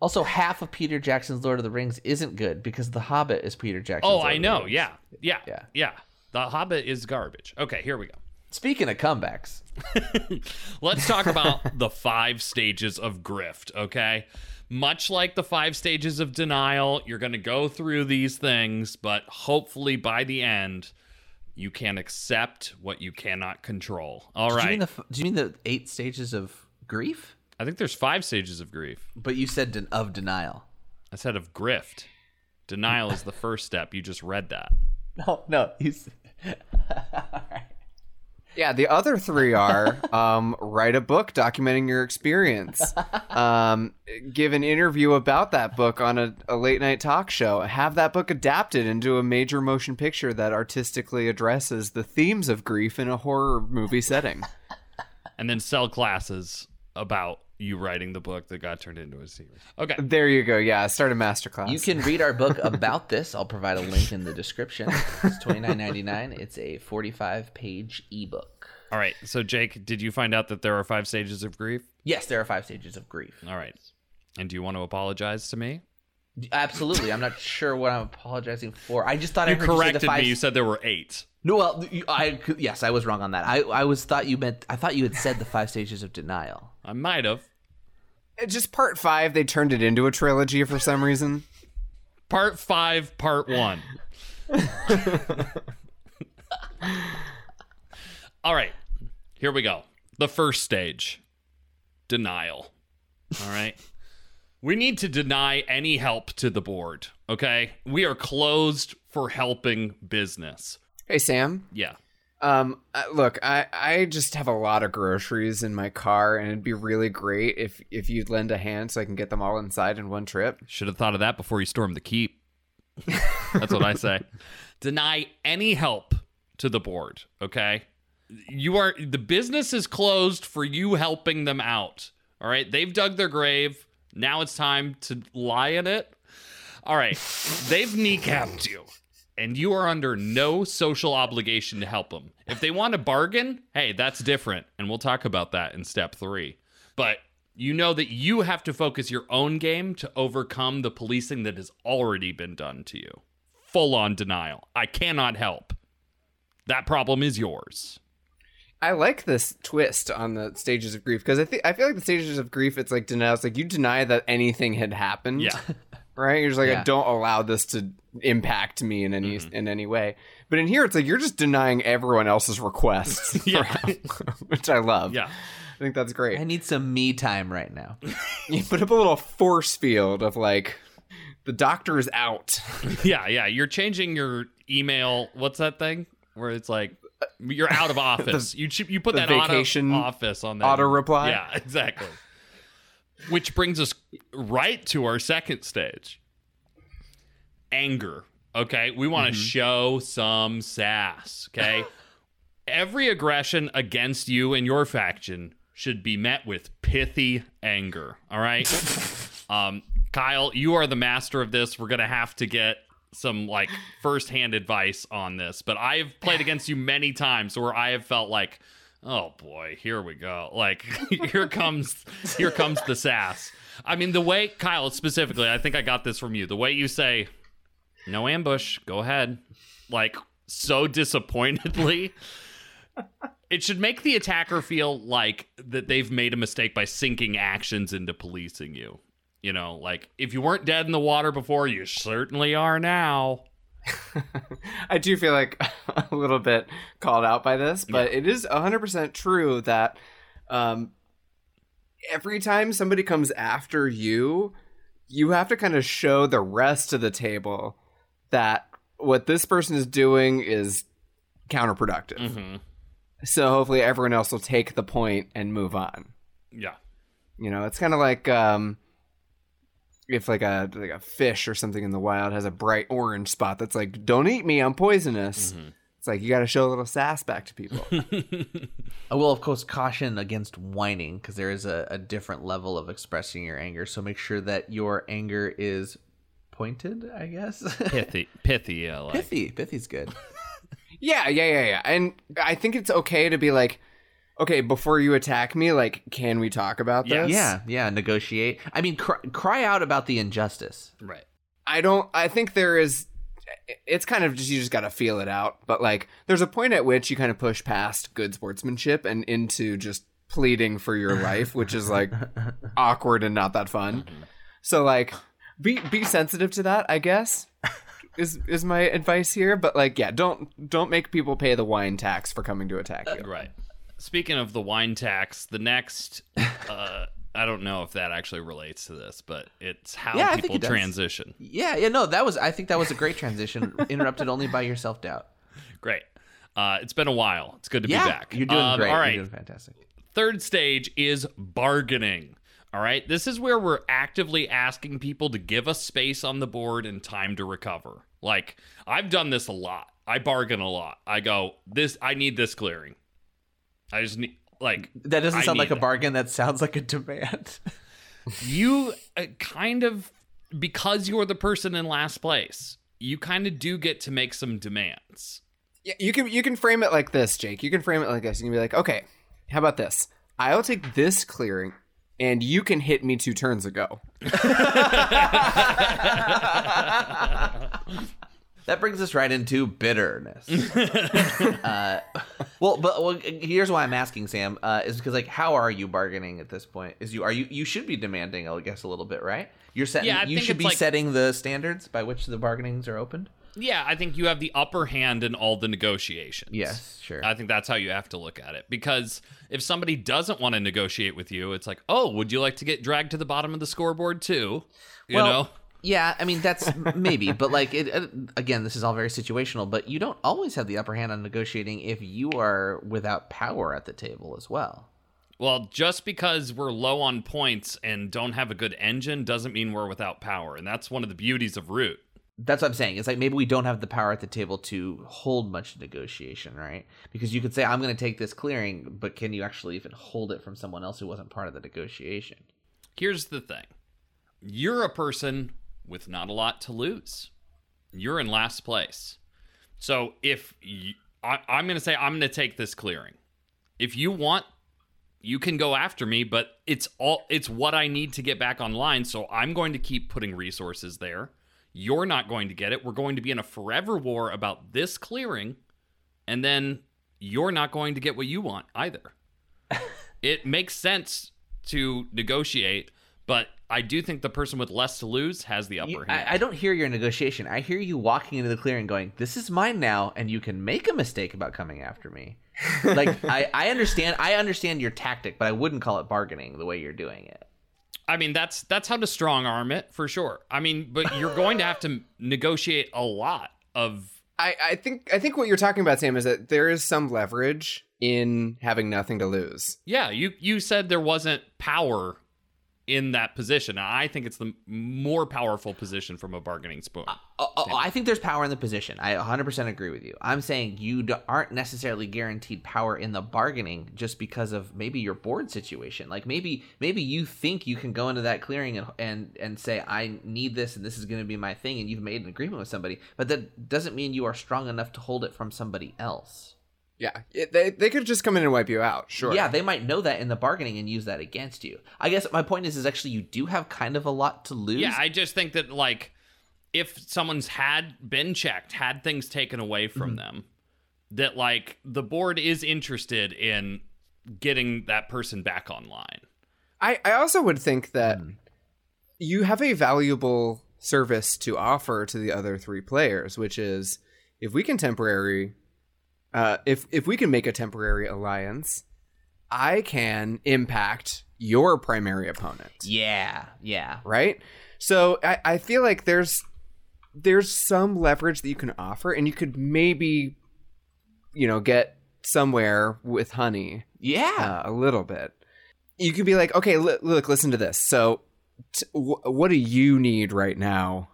Also, half of Peter Jackson's Lord of the Rings isn't good because The Hobbit is Peter Jackson. Oh, Lord I know. Yeah. Yeah. Yeah. Yeah. The Hobbit is garbage. Okay, here we go. Speaking of comebacks, Let's talk about the five stages of grift, okay? Much like the five stages of denial, you're going to go through these things, but hopefully by the end, you can accept what you cannot control. All do you mean the do you mean the eight stages of grief? I think there's five stages of grief. But you said den- of denial. I said of grift. Denial is the first step. You just read that. No, no, he's. Yeah, the other three are um, write a book documenting your experience, um, give an interview about that book on a, a late night talk show, have that book adapted into a major motion picture that artistically addresses the themes of grief in a horror movie setting. And then sell classes about you writing the book that got turned into a series. Okay. There you go. Yeah, start a masterclass. You can read our book about this. I'll provide a link in the description. It's twenty nine ninety nine. It's a forty five page ebook. All right. So, Jake, did you find out that there are five stages of grief? Yes, there are five stages of grief. All right. And do you want to apologize to me? Absolutely. I'm not sure what I'm apologizing for. I just thought You I heard you say the corrected five. me. You said there were eight. No, well, you- I yes, I was wrong on that. I I was thought you meant. I thought you had said the five stages of denial. I might have. Just part five, they turned it into a trilogy for some reason. Part five, part one. All right, here we go. The first stage denial. All right. we need to deny any help to the board, okay? We are closed for helping business. Hey Sam. Yeah. Um, uh, look, I I just have a lot of groceries in my car, and it'd be really great if if you'd lend a hand so I can get them all inside in one trip. Should have thought of that before you stormed the keep. That's what I say. Deny any help to the board, okay? You are the business is closed for you helping them out. All right? They've dug their grave. Now it's time to lie in it. All right. They've kneecapped you. And you are under no social obligation to help them. If they want to bargain, hey, that's different. And we'll talk about that in step three. But you know that you have to focus your own game to overcome the policing that has already been done to you. Full on denial. I cannot help. That problem is yours. I like this twist on the stages of grief because I think I feel like the stages of grief it's like denial. It's like you deny that anything had happened. Yeah. right? You're just like, Yeah. I don't allow this to impact me in any mm-hmm. in any way. But in here, it's like you're just denying everyone else's requests. Yeah. help, which I love. Yeah. I think that's great. I need some me time right now. you put up a little force field of like, the doctor is out. Yeah, yeah. You're changing your email. What's that thing? Where it's like you're out of office. you you put the that vacation auto office on that auto reply? Yeah, exactly. Which brings us right to our second stage. Anger. Okay, we want to Mm-hmm. show some sass. Okay, every aggression against you and your faction should be met with pithy anger. All right. um, Kyle, you are the master of this. We're gonna have to get some like first-hand advice on this, but I've played against you many times where I have felt like, oh boy, here we go. Like here comes here comes the sass. I mean, the way Kyle specifically, I think I got this from you. The way you say, "No ambush, go ahead," like so disappointedly. It should make the attacker feel like that they've made a mistake by sinking actions into policing you. You know, like if you weren't dead in the water before, you certainly are now. I do feel like a little bit called out by this, but it is 100% true that um, every time somebody comes after you, you have to kind of show the rest of the table that what this person is doing is counterproductive. Mm-hmm. So hopefully everyone else will take the point and move on. Yeah. You know, it's kind of like um, if like a like a fish or something in the wild has a bright orange spot that's like, "Don't eat me, I'm poisonous." Mm-hmm. It's like you got to show a little sass back to people. I will, of course, caution against whining because there is a, a different level of expressing your anger. So make sure that your anger is pointed, I guess. Pithy, pithy. Yeah, like. Pithy. Pithy's good. yeah, yeah, yeah, yeah. And I think it's okay to be like, "Okay, before you attack me, like, can we talk about this?" Yeah, yeah. Negotiate. I mean, cry, cry out about the injustice. Right. I don't I think there is it's kind of just you just got to feel it out, but like there's a point at which you kind of push past good sportsmanship and into just pleading for your life, which is like awkward and not that fun. Mm-hmm. So like be be sensitive to that, I guess. Is is my advice here, but like yeah, don't don't make people pay the wine tax for coming to attack you. Right. Speaking of the wine tax, the next, uh, I don't know if that actually relates to this, but it's how Yeah, people does. transition. Yeah, yeah. No, that was. I think that was a great transition, interrupted only by your self doubt. Great. Uh, it's been a while. It's good to Yeah, be back. you're doing Um, great. All right. You're doing fantastic. Third stage is bargaining. All right. This is where we're actively asking people to give us space on the board and time to recover. Like, I've done this a lot. I bargain a lot. I go, this, I need this clearing. I just need, like, That doesn't I sound like need a that. bargain. That sounds like a demand. you uh, kind of, because you're the person in last place, you kind of do get to make some demands. Yeah, you can you can frame it like this, Jake. You can frame it like this. You can be like, okay, how about this? I'll take this clearing, and you can hit me two turns ago. that brings us right into bitterness. uh, well, but well, here's why I'm asking Sam uh, is because like, how are you bargaining at this point? Is you are you you should be demanding, I guess, a little bit, right? You're setting. Yeah, you should be like- setting the standards by which the bargainings are opened. Yeah, I think you have the upper hand in all the negotiations. Yes, sure. I think that's how you have to look at it. Because if somebody doesn't want to negotiate with you, it's like, oh, would you like to get dragged to the bottom of the scoreboard too? You Well, know? Yeah, I mean that's maybe, but like it, it- again, this is all very situational. But you don't always have the upper hand on negotiating if you are without power at the table as well. Well, just because we're low on points and don't have a good engine doesn't mean we're without power. And that's one of the beauties of Root. That's what I'm saying. It's like maybe we don't have the power at the table to hold much negotiation, right? Because you could say, I'm going to take this clearing, but can you actually even hold it from someone else who wasn't part of the negotiation? Here's the thing you're a person with not a lot to lose, you're in last place. So if you, I, I'm going to say, I'm going to take this clearing. If you want, you can go after me, but it's all it's what I need to get back online. So I'm going to keep putting resources there. You're not going to get it. We're going to be in a forever war about this clearing, and then you're not going to get what you want either. it makes sense to negotiate, but I do think the person with less to lose has the upper You- hand. I, I don't hear your negotiation. I hear you walking into the clearing going, This is mine now, and you can make a mistake about coming after me. like I, I understand I understand your tactic, but I wouldn't call it bargaining the way you're doing it. I mean, that's that's how to strong arm it for sure. I mean, but you're going to have to negotiate a lot of I, I think I think what you're talking about, Sam, is that there is some leverage in having nothing to lose. Yeah, you you said there wasn't power in that position. I think it's the more powerful position from a bargaining spoon. Uh, oh, oh, oh, I think there's power in the position. I 100% agree with you. I'm saying you aren't necessarily guaranteed power in the bargaining just because of maybe your board situation. Like maybe maybe you think you can go into that clearing and and, and say I need this and this is going to be my thing and you've made an agreement with somebody, but that doesn't mean you are strong enough to hold it from somebody else. Yeah, it, they they could just come in and wipe you out. Sure. Yeah, they might know that in the bargaining and use that against you. I guess my point is is actually you do have kind of a lot to lose. Yeah, I just think that like if someone's had been checked, had things taken away from Mm-hmm. them, that like the board is interested in getting that person back online. I, I also would think that Hmm. you have a valuable service to offer to the other three players, which is if we can temporary, uh, if if we can make a temporary alliance, I can impact your primary opponent, Yeah, yeah. right? So I, I feel like there's there's some leverage that you can offer, and you could maybe, you know, get somewhere with honey Yeah. uh, a little bit. You could be like, okay, li- look, listen to this. So, t- wh- what do you need right now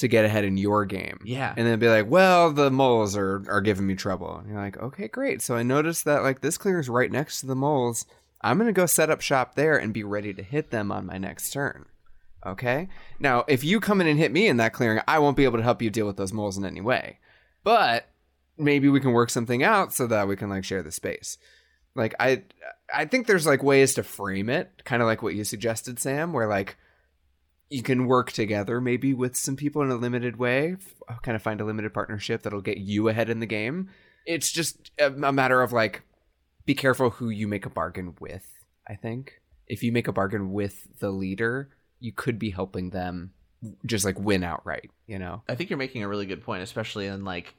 to get ahead in your game? Yeah. and then be like, well, the moles are are giving me trouble. And you're like, okay, great. So I noticed that like this clear is right next to the moles. I'm gonna go set up shop there and be ready to hit them on my next turn. Okay. Now, if you come in and hit me in that clearing, I won't be able to help you deal with those moles in any way. But maybe we can work something out so that we can like share the space. Like I I think there's like ways to frame it, kind of like what you suggested, Sam, where like you can work together maybe with some people in a limited way, kind of find a limited partnership that'll get you ahead in the game. It's just a, matter of like be careful who you make a bargain with, I think. If you make a bargain with the leader, you could be helping them just like win outright, you know. I think you're making a really good point, especially in like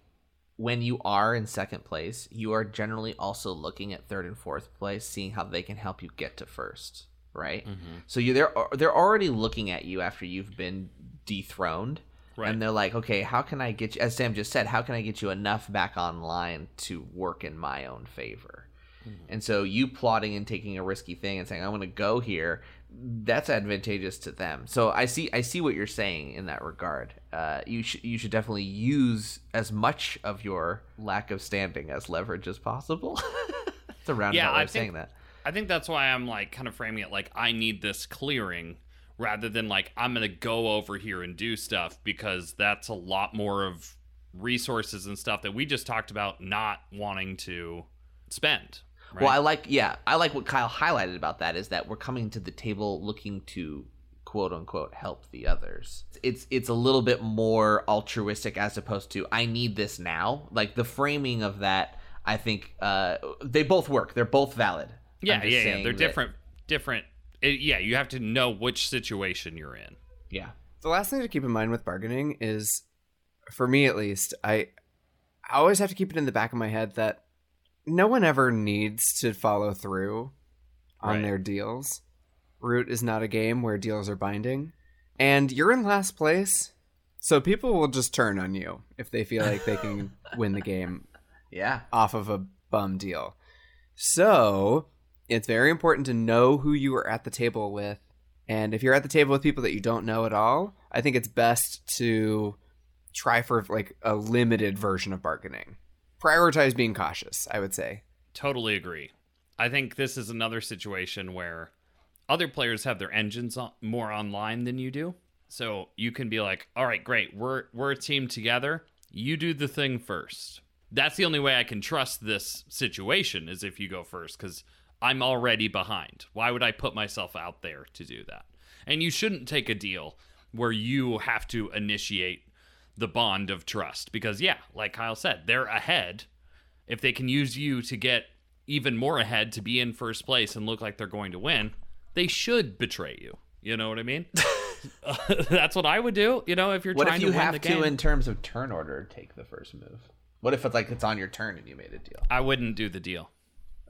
when you are in second place, you are generally also looking at third and fourth place, seeing how they can help you get to first, right? Mm-hmm. So you they're uh, they're already looking at you after you've been dethroned. Right. And they're like, okay, how can I get you, as Sam just said, how can I get you enough back online to work in my own favor? Mm-hmm. And so you plotting and taking a risky thing and saying, I'm going to go here, that's advantageous to them. So I see, I see what you're saying in that regard. Uh, you should, you should definitely use as much of your lack of standing as leverage as possible. it's a roundabout Yeah, way I of saying that. I think that's why I'm like kind of framing it like I need this clearing rather than like I'm going to go over here and do stuff because that's a lot more of resources and stuff that we just talked about not wanting to spend. Right? Well, I like, yeah, I like what Kyle highlighted about that is that we're coming to the table looking to quote unquote help the others. It's it's a little bit more altruistic as opposed to I need this now. Like the framing of that, I think uh, they both work. They're both valid. Yeah, yeah, yeah. They're that- different. Different. it- yeah, you have to know which situation you're in. Yeah. The last thing to keep in mind with bargaining is, for me at least, I, I always have to keep it in the back of my head that no one ever needs to follow through on Right. their deals. Root is not a game where deals are binding, and you're in last place, so people will just turn on you if they feel like they can win the game Yeah. off of a bum deal. So it's very important to know who you are at the table with. And if you're at the table with people that you don't know at all, I think it's best to try for like a limited version of bargaining. Prioritize being cautious, I would say. Totally agree. I think this is another situation where other players have their engines on, more online than you do. So you can be like, "All right, great. We're we're a team together. You do the thing first. That's the only way I can trust this situation is if you go first cuz I'm already behind. Why would I put myself out there to do that? And you shouldn't take a deal where you have to initiate the bond of trust because yeah, like Kyle said, they're ahead if they can use you to get even more ahead to be in first place and look like they're going to win, they should betray you. You know what I mean? That's what I would do. You know, if you're trying to do that. What trying if you to have the to, game, in terms of turn order, take the first move? What if it's like it's on your turn and you made a deal? I wouldn't do the deal.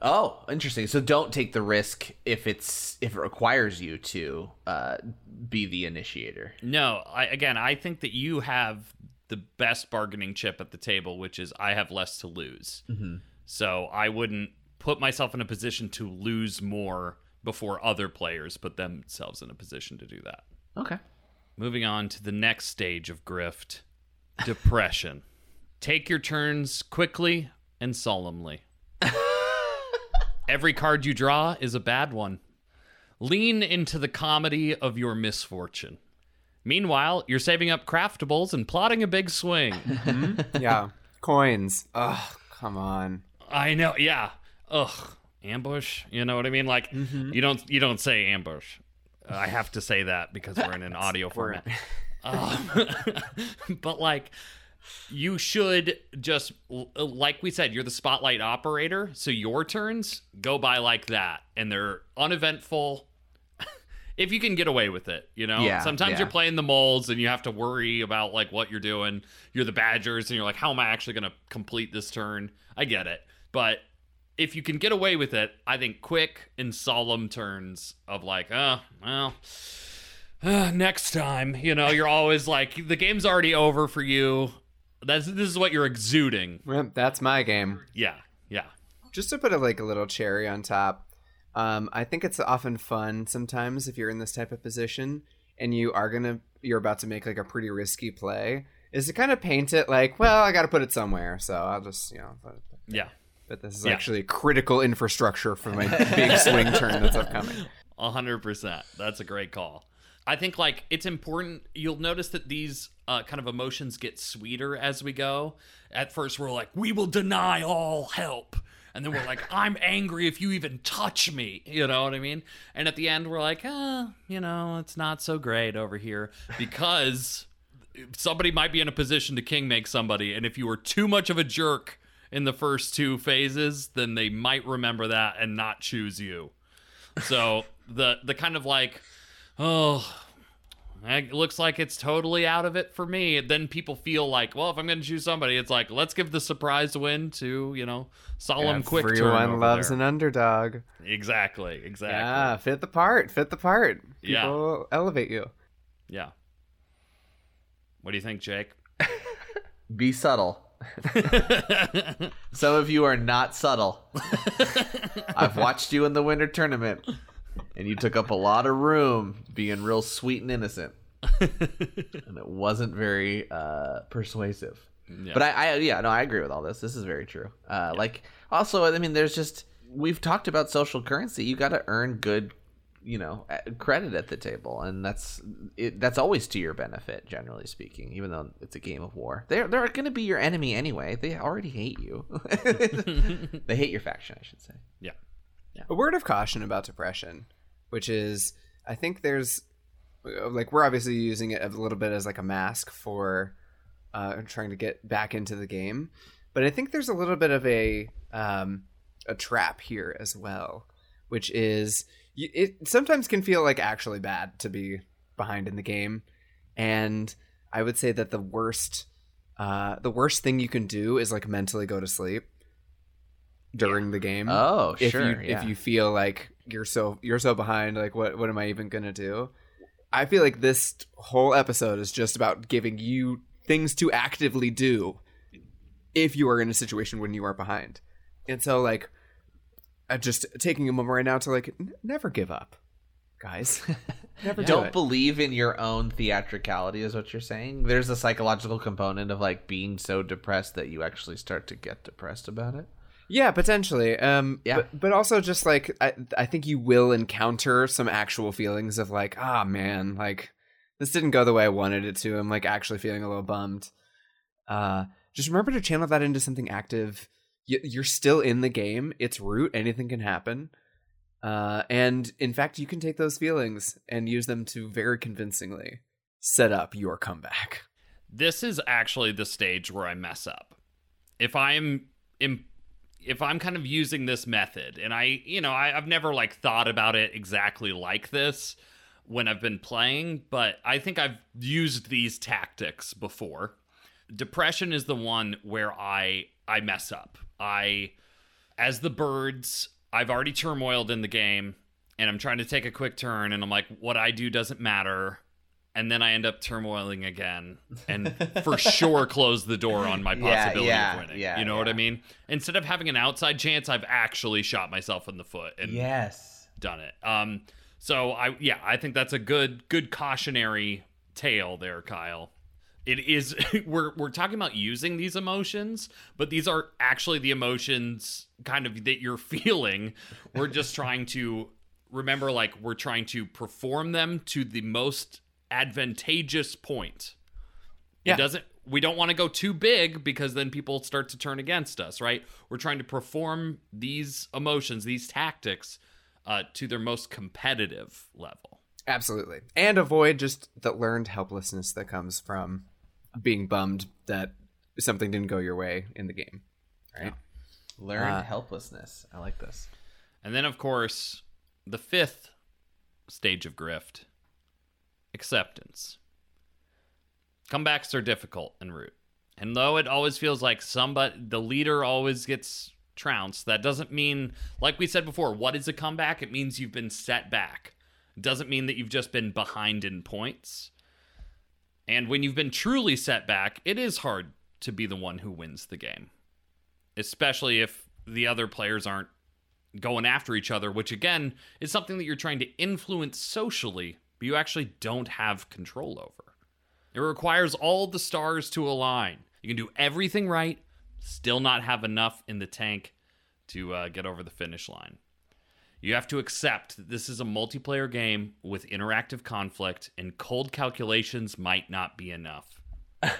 Oh, interesting. So don't take the risk if it's if it requires you to uh, be the initiator. No, I, again, I think that you have the best bargaining chip at the table, which is I have less to lose. So I wouldn't put myself in a position to lose more before other players put themselves in a position to do that. Okay. Moving on to the next stage of grift depression. Take your turns quickly and solemnly. Every card you draw is a bad one. Lean into the comedy of your misfortune. Meanwhile, you're saving up craftables and plotting a big swing. Yeah. Coins. Ugh, come on. I know, yeah. Ugh, ambush. You know what I mean? Like you don't you don't say ambush. I have to say that because we're in an audio format. Um, but like, you should just like we said, you're the spotlight operator, so your turns go by like that, and they're uneventful. if you can get away with it, you know. Yeah, Sometimes yeah. you're playing the moles and you have to worry about like what you're doing. You're the Badgers, and you're like, how am I actually going to complete this turn? I get it, but if you can get away with it, I think quick and solemn turns of like, oh, well, uh, next time, you know, you're always like, the game's already over for you. That's this is what you're exuding. That's my game. Yeah, yeah, just to put a, like a little cherry on top um, i think it's often fun sometimes if you're in this type of position and you are gonna you're about to make like a pretty risky play is to kind of paint it like well i gotta put it somewhere so i'll just you know put it yeah. but this is Yeah. actually critical infrastructure for my big swing turn that's upcoming A hundred percent. That's a great call. I think like it's important. You'll notice that these uh, kind of emotions get sweeter as we go. At first, we're like, we will deny all help, and then we're like, I'm angry if you even touch me. You know what I mean? And at the end, we're like, ah, you know, it's not so great over here because somebody might be in a position to king make somebody, and if you were too much of a jerk in the first two phases, then they might remember that and not choose you. So the the kind of like, oh, it looks like it's totally out of it for me. Then people feel like, well, if I'm going to choose somebody, it's like let's give the surprise win to you know solemn quick turn. everyone loves there. an underdog exactly, exactly. yeah fit the part fit the part Yeah. elevate you yeah. What do you think, Jake? Be subtle. Some of you are not subtle. I've watched you in the winter tournament, and you took up a lot of room being real sweet and innocent, and it wasn't very uh, persuasive. Yeah. But I, I, yeah, no, I agree with all this. This is very true. Uh, Like, also, I mean, there's just we've talked about social currency. You got to earn good, you know, credit at the table, and that's it, that's always to your benefit, generally speaking. Even though it's a game of war, they're they're going to be your enemy anyway. They already hate you. they hate your faction, I should say. yeah. A word of caution about depression, which is I think there's like we're obviously using it a little bit as like a mask for uh, trying to get back into the game, but I think there's a little bit of a um, a trap here as well, which is it sometimes can feel like actually bad to be behind in the game, and I would say that the worst uh, the worst thing you can do is like mentally go to sleep during the game. Oh, if sure. you yeah. if you feel like you're so you're so behind, like what what am I even gonna do? I feel like this whole episode is just about giving you things to actively do if you are in a situation when you are behind. And so like I'm just taking a moment right now to like n- never give up. Guys. never do don't it. believe in your own theatricality is what you're saying there's a psychological component of like being so depressed that you actually start to get depressed about it Yeah, potentially. Um, Yeah. But, but also just like I, I think you will encounter some actual feelings of like, ah, man, like this didn't go the way I wanted it to. I'm like actually feeling a little bummed. Uh, just remember to channel that into something active. Y- You're still in the game. It's root. Anything can happen. Uh, and in fact, you can take those feelings and use them to very convincingly set up your comeback. this is actually the stage where I mess up. If I'm im- if I'm kind of using this method, and I, you know, I, I've never like thought about it exactly like this when I've been playing, but I think I've used these tactics before. Depression is the one where I I mess up. I as the birds, I've already turmoiled in the game, and I'm trying to take a quick turn, and I'm like, what I do doesn't matter. And then I end up turmoiling again, and for sure close the door on my possibility yeah, of winning. yeah, you know what I mean? Instead of having an outside chance, I've actually shot myself in the foot and yes done it. Um, so I yeah, I think that's a good good cautionary tale there, Kyle. It is we're we're talking about using these emotions, but these are actually the emotions kind of that you're feeling. We're just trying to remember like we're trying to perform them to the most advantageous point. Yeah. It doesn't we don't want to go too big because then people start to turn against us, right? We're trying to perform these emotions, these tactics uh, to their most competitive level. Absolutely. And avoid just the learned helplessness that comes from being bummed that something didn't go your way in the game. Right? learned Uh, helplessness i like this And then, of course, the fifth stage of grift acceptance. Comebacks are difficult in Root. And though it always feels like somebody, the leader always gets trounced, that doesn't mean, like we said before, what is a comeback? It means you've been set back. It doesn't mean that you've just been behind in points. And when you've been truly set back, it is hard to be the one who wins the game, especially if the other players aren't going after each other, which again is something that you're trying to influence socially, but you actually don't have control over. It requires all the stars to align. You can do everything right, still not have enough in the tank to uh, get over the finish line. You have to accept that this is a multiplayer game with interactive conflict, and cold calculations might not be enough.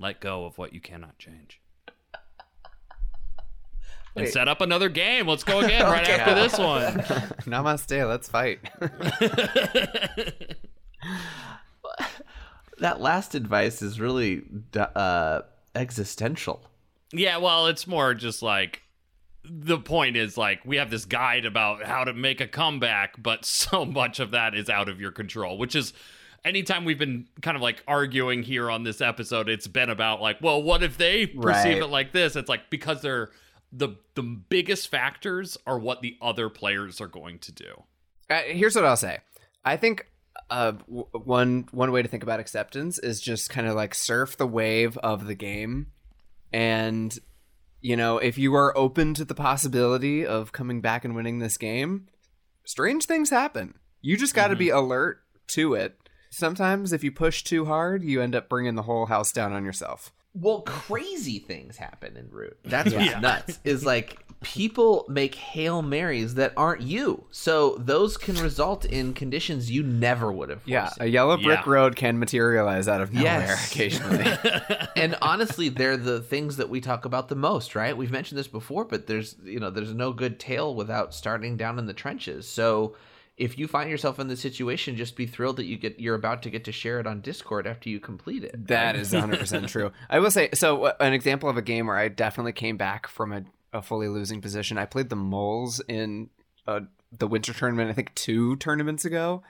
Let go of what you cannot change. And Wait. set up another game. Let's go again right Okay. after this one. Namaste. Let's fight. that last advice is really uh existential Yeah, well, it's more just like the point is like we have this guide about how to make a comeback, but so much of that is out of your control, which is anytime we've been kind of like arguing here on this episode, it's been about like, well, what if they perceive Right. it like this? It's like because they're the the biggest factors are what the other players are going to do. Uh, here's what I'll say. I think uh, w- one one way to think about acceptance is just kind of like surf the wave of the game, and you know if you are open to the possibility of coming back and winning this game, strange things happen. You just got to be alert to it. Sometimes if you push too hard, you end up bringing the whole house down on yourself. Well crazy things happen in root that's what's Yeah. nuts is like people make hail marys that aren't you so those can result in conditions you never would have Yeah, foreseen. a yellow brick Yeah. road can materialize out of nowhere Yes. occasionally. and honestly they're the things that we talk about the most right we've mentioned this before but there's you know there's no good tale without starting down in the trenches so if you find yourself in this situation, just be thrilled that you get you're about to get to share it on Discord after you complete it. That is 100% true. I will say so uh, an example of a game where I definitely came back from a, a fully losing position. I played the Moles in uh, the winter tournament I think 2 tournaments ago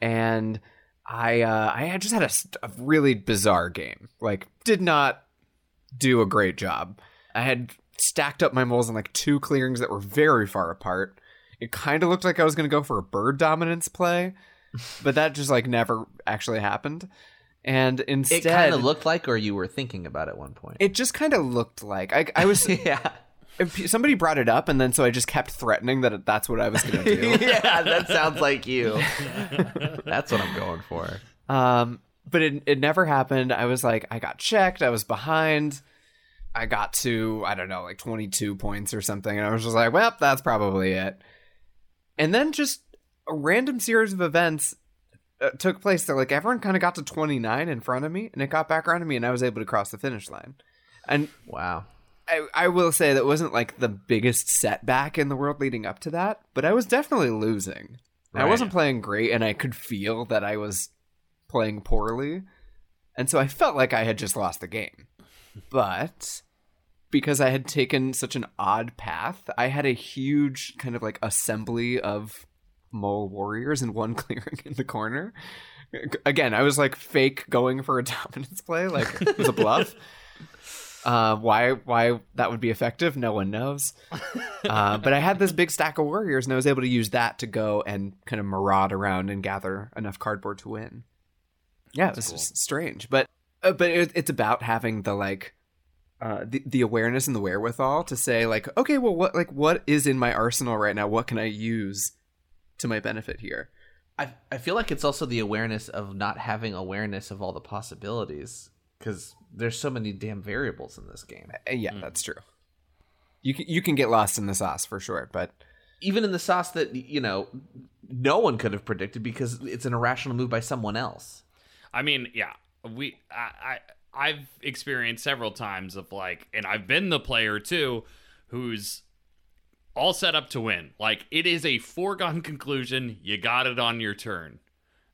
and I uh, I just had a, a really bizarre game. Like did not do a great job. I had stacked up my moles in like two clearings that were very far apart. It kind of looked like I was going to go for a bird dominance play, but that just like never actually happened. And instead, It kind of looked like, or you were thinking about at one point. it just kind of looked like I, I was. yeah, somebody brought it up, and then so I just kept threatening that that's what I was going to do. yeah, that sounds like you. That's what I'm going for. Um, but it it never happened. I was like, I got checked. I was behind. I got to I don't know like 22 points or something, and I was just like, well, that's probably it. And then just a random series of events uh, took place that like everyone kind of got to 29 in front of me, and it got back around to me, and I was able to cross the finish line. And Wow. I, I will say that wasn't like the biggest setback in the world leading up to that, but I was definitely losing. I wasn't playing great, and I could feel that I was playing poorly, and so I felt like I had just lost the game. But because I had taken such an odd path, I had a huge kind of like assembly of mole warriors in one clearing in the corner. Again, I was like fake going for a dominance play, like it was a bluff. Uh, why why that would be effective, no one knows. Uh, but I had this big stack of warriors, and I was able to use that to go and kind of maraud around and gather enough cardboard to win. Yeah, it was cool. strange, but uh, but it, it's about having the like uh, the the awareness and the wherewithal to say like, okay, well, what like what is in my arsenal right now? What can I use to my benefit here? I I feel like it's also the awareness of not having awareness of all the possibilities because there's so many damn variables in this game. Uh, yeah, that's true. You can you can get lost in the sauce for sure, but Even in the sauce that you know no one could have predicted because it's an irrational move by someone else. I mean, yeah, we I, I I've experienced several times of like, and I've been the player too, who's all set up to win. Like it is a foregone conclusion. You got it on your turn,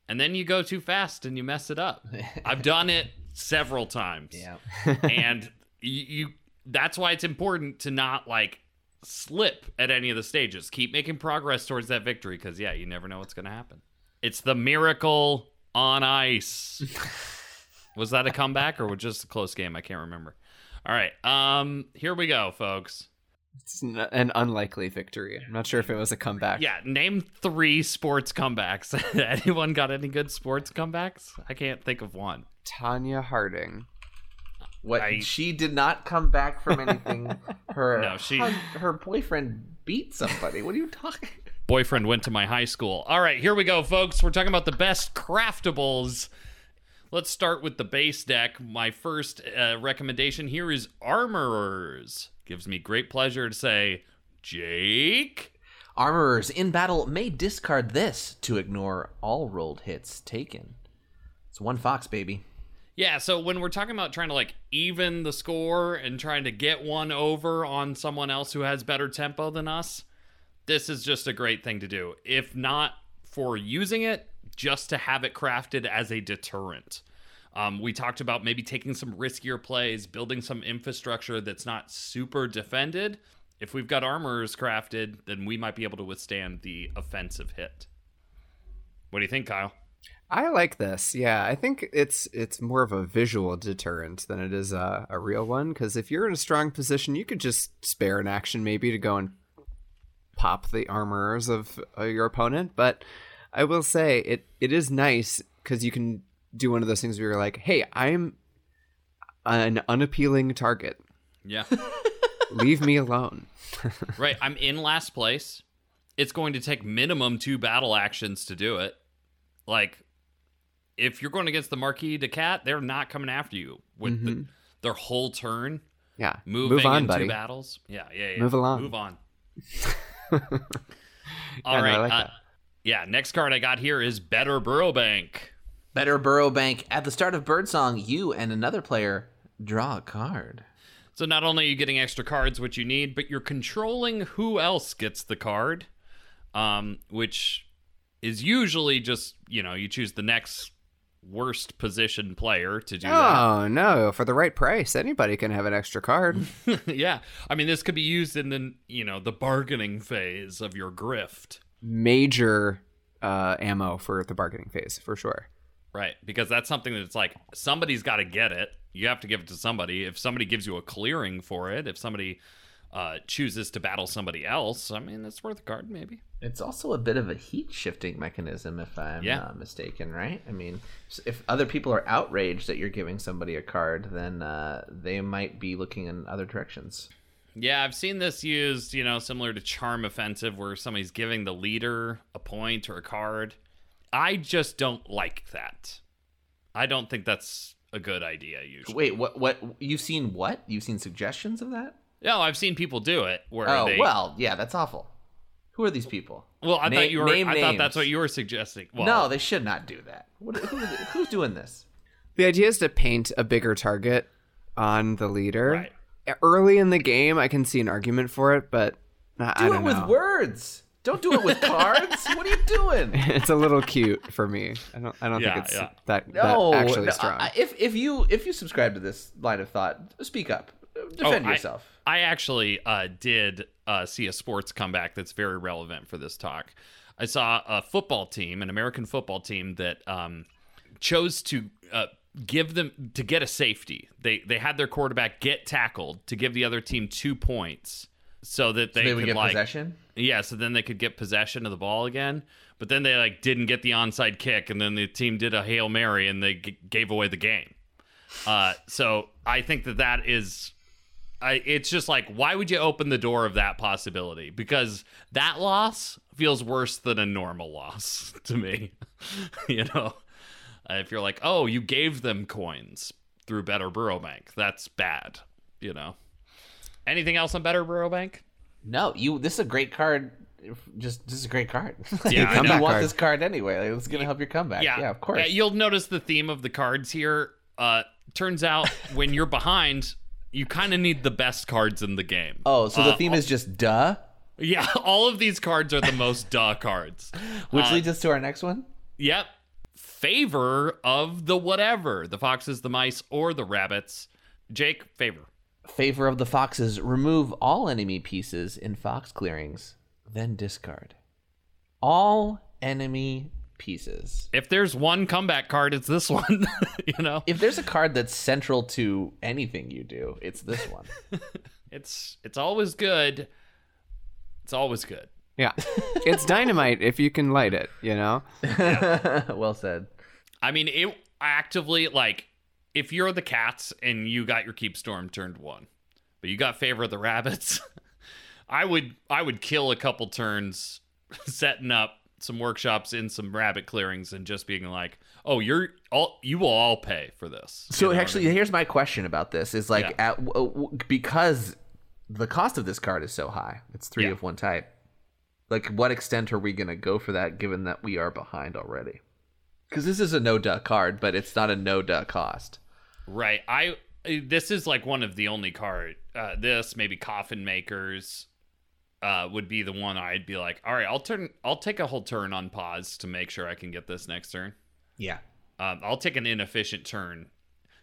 and then you go too fast and you mess it up. I've done it several times. Yeah, and you, you that's why it's important to not like slip at any of the stages. Keep making progress towards that victory because yeah, you never know what's going to happen. It's the miracle on ice. Was that a comeback or was just a close game? I can't remember. All right, um, here we go, folks. it's an unlikely victory. I'm not sure if it was a comeback. Yeah, name three sports comebacks. Anyone got any good sports comebacks? I can't think of one. Tonya Harding. What I- she did not come back from anything. Her No, she- hun- her boyfriend beat somebody. What are you talking? boyfriend went to my high school. All right, here we go, folks. We're talking about the best craftables. Let's start with the base deck. My first uh, recommendation here is Armorers. Gives me great pleasure to say, Jake. Armorers in battle may discard this to ignore all rolled hits taken. It's one fox, baby. Yeah, so when we're talking about trying to like even the score and trying to get one over on someone else who has better tempo than us, this is just a great thing to do. If not for using it, just to have it crafted as a deterrent. Um, we talked about maybe taking some riskier plays, building some infrastructure that's not super defended. If we've got armors crafted, then we might be able to withstand the offensive hit. What do you think, Kyle? I like this. Yeah, I think it's it's more of a visual deterrent than it is a, a real one. Because if you're in a strong position, you could just spare an action maybe to go and pop the armors of uh, your opponent. But I will say it it is nice because you can do one of those things where you're like, "Hey, I'm an unappealing target. Yeah. Leave me alone." right. I'm in last place. It's going to take minimum two battle actions to do it. Like, if you're going against the Marquis de Cat, they're not coming after you with the, their whole turn. Yeah, Moving move on, in buddy. battles. Yeah, yeah, yeah. Move along. Move on. Yeah, All no, right. I like uh, that. Yeah, next card I got here is Better Burrow Bank. Better Burrow Bank. At the start of Birdsong, you and another player draw a card. So not only are you getting extra cards, which you need, but you're controlling who else gets the card, um, which is usually just you know you choose the next worst position player to do Oh no! For the right price, anybody can have an extra card. yeah, I mean this could be used in the you know the bargaining phase of your grift. Major uh, ammo for the bargaining phase for sure. Right, because that's something that's like somebody's got to get it. You have to give it to somebody. If somebody gives you a clearing for it, if somebody uh, chooses to battle somebody else, I mean, it's worth a card, maybe. It's also a bit of a heat shifting mechanism, if I'm Yeah. not mistaken, right? I mean, if other people are outraged that you're giving somebody a card, then uh, they might be looking in other directions. Yeah, I've seen this used, you know, similar to Charm Offensive, where somebody's giving the leader a point or a card. I just don't like that. I don't think that's a good idea usually. Wait, what? What? You've seen what? You've seen suggestions of that? No, I've seen people do it where Oh, they. well, yeah, that's awful. Who are these people? well, I Na- thought you were. name I thought that's what you were suggesting. Well, no, they should not do that. What, who, who's doing this? The idea is to paint a bigger target on the leader. Right. Early in the game, I can see an argument for it, but I, I Do don't it with know. words. Don't do it with cards. what are you doing? it's a little cute for me. I don't. I don't Yeah, think it's yeah. that, No, actually no, strong. I- if if you if you subscribe to this line of thought, speak up, defend Oh, I- yourself. I actually uh, did uh, see a sports comeback that's very relevant for this talk. I saw a football team, an American football team, that um, chose to uh, give them to get a safety. They they had their quarterback get tackled to give the other team two points, so that they, they would could get like possession. yeah, so then they could get possession of the ball again. But then they like didn't get the onside kick, and then the team did a hail mary, and they g- gave away the game. Uh, so I think that that is, I it's just like why would you open the door of that possibility? Because that loss feels worse than a normal loss to me. you know, if you're like, oh, you gave them coins through Better Burrow Bank, that's bad. You know. Anything else on Better Burrow Bank? No, you. This is a great card. Just this is a great card. Yeah, I you want card. this card anyway. Like, it's gonna help your comeback. Yeah, of course. Yeah, you'll notice the theme of the cards here. Uh, turns out when you're behind, you kind of need the best cards in the game. oh, so the Uh, theme is just duh, Yeah, all of these cards are the most duh cards. which Uh, leads us to our next one. Yep. Favor of the whatever the foxes, the mice, or the rabbits. Jake, favor. Favor of the foxes. Remove all enemy pieces in fox clearings, then discard all enemy pieces. If there's one comeback card, it's this one. you know, If there's a card that's central to anything you do, it's this one. it's it's always good. It's always good. Yeah, it's dynamite if you can light it. You know. well said. I mean, it actively like if you're the cats and you got your keep storm turned one, but you got favor of the rabbits, I would I would kill a couple turns setting up some workshops in some rabbit clearings and just being like, oh, you're all you will all pay for this. You So know what I actually, mean? here's my question about this: is like Yeah. at w- w- because the cost of this card is so high, it's three Yeah. of one type. Like, what extent are we gonna go for that, given that we are behind already? Because this is a no duh card, but it's not a no duh cost. Right. I this is like one of the only card. Uh, this maybe coffin makers uh, would be the one I'd be like, all right, I'll turn. I'll take a whole turn on pause to make sure I can get this next turn. Yeah. Um, I'll take an inefficient turn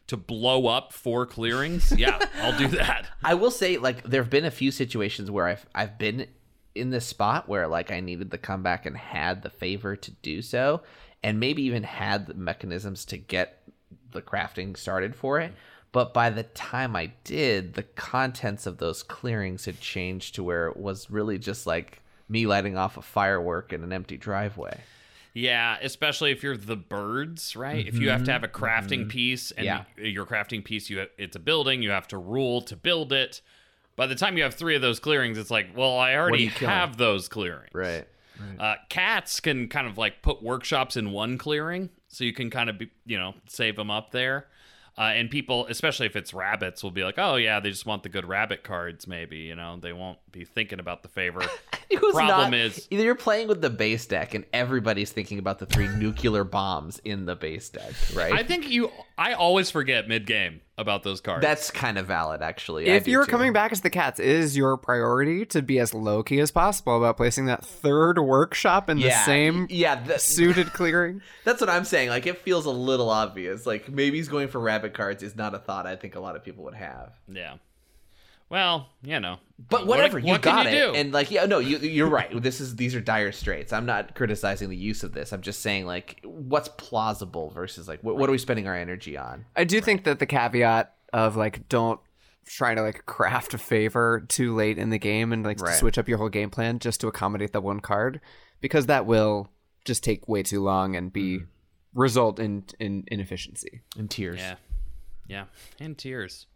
to blow up four clearings. Yeah, I'll do that. I will say, like, there have been a few situations where I've I've been in this spot where like I needed the comeback and had the favor to do so, and maybe even had the mechanisms to get the crafting started for it. But by the time I did, the contents of those clearings had changed to where it was really just like me lighting off a firework in an empty driveway. Yeah, especially if you're the birds, right? If you have to mm-hmm. have a crafting mm-hmm. piece and Yeah. your crafting piece, you it's a building, you have to rule to build it. By the time you have three of those clearings, it's like, well, I already you killing? have those clearings. Right. Uh, cats can kind of like put workshops in one clearing, so you can kind of be, you know, save them up there. Uh, and people, especially if it's rabbits, will be like, "Oh yeah, they just want the good rabbit cards." Maybe you know they won't be thinking about the favor. Who's Problem not, is- either you're playing with the base deck and everybody's thinking about the three nuclear bombs in the base deck, right? I think you. I always forget mid game about those cards. That's kind of valid, actually. If you're too. coming back as the cats, is your priority to be as low key as possible about placing that third workshop in the same yeah, that, suited clearing. that's what I'm saying. Like, it feels a little obvious. Like, maybe he's going for rabbit cards is not a thought I think a lot of people would have. yeah. Well, you know. But What- whatever, you what can got you it. do? And like, yeah, no, you, you're right. This is these are dire straits. I'm not criticizing the use of this. I'm just saying like, what's plausible versus like, what, what are we spending our energy on? I do think that the caveat of like don't try to like craft a favor too late in the game and like Right. switch up your whole game plan just to accommodate that one card because that will just take way too long and be mm. result in in inefficiency. In tears. Yeah. Yeah. And tears.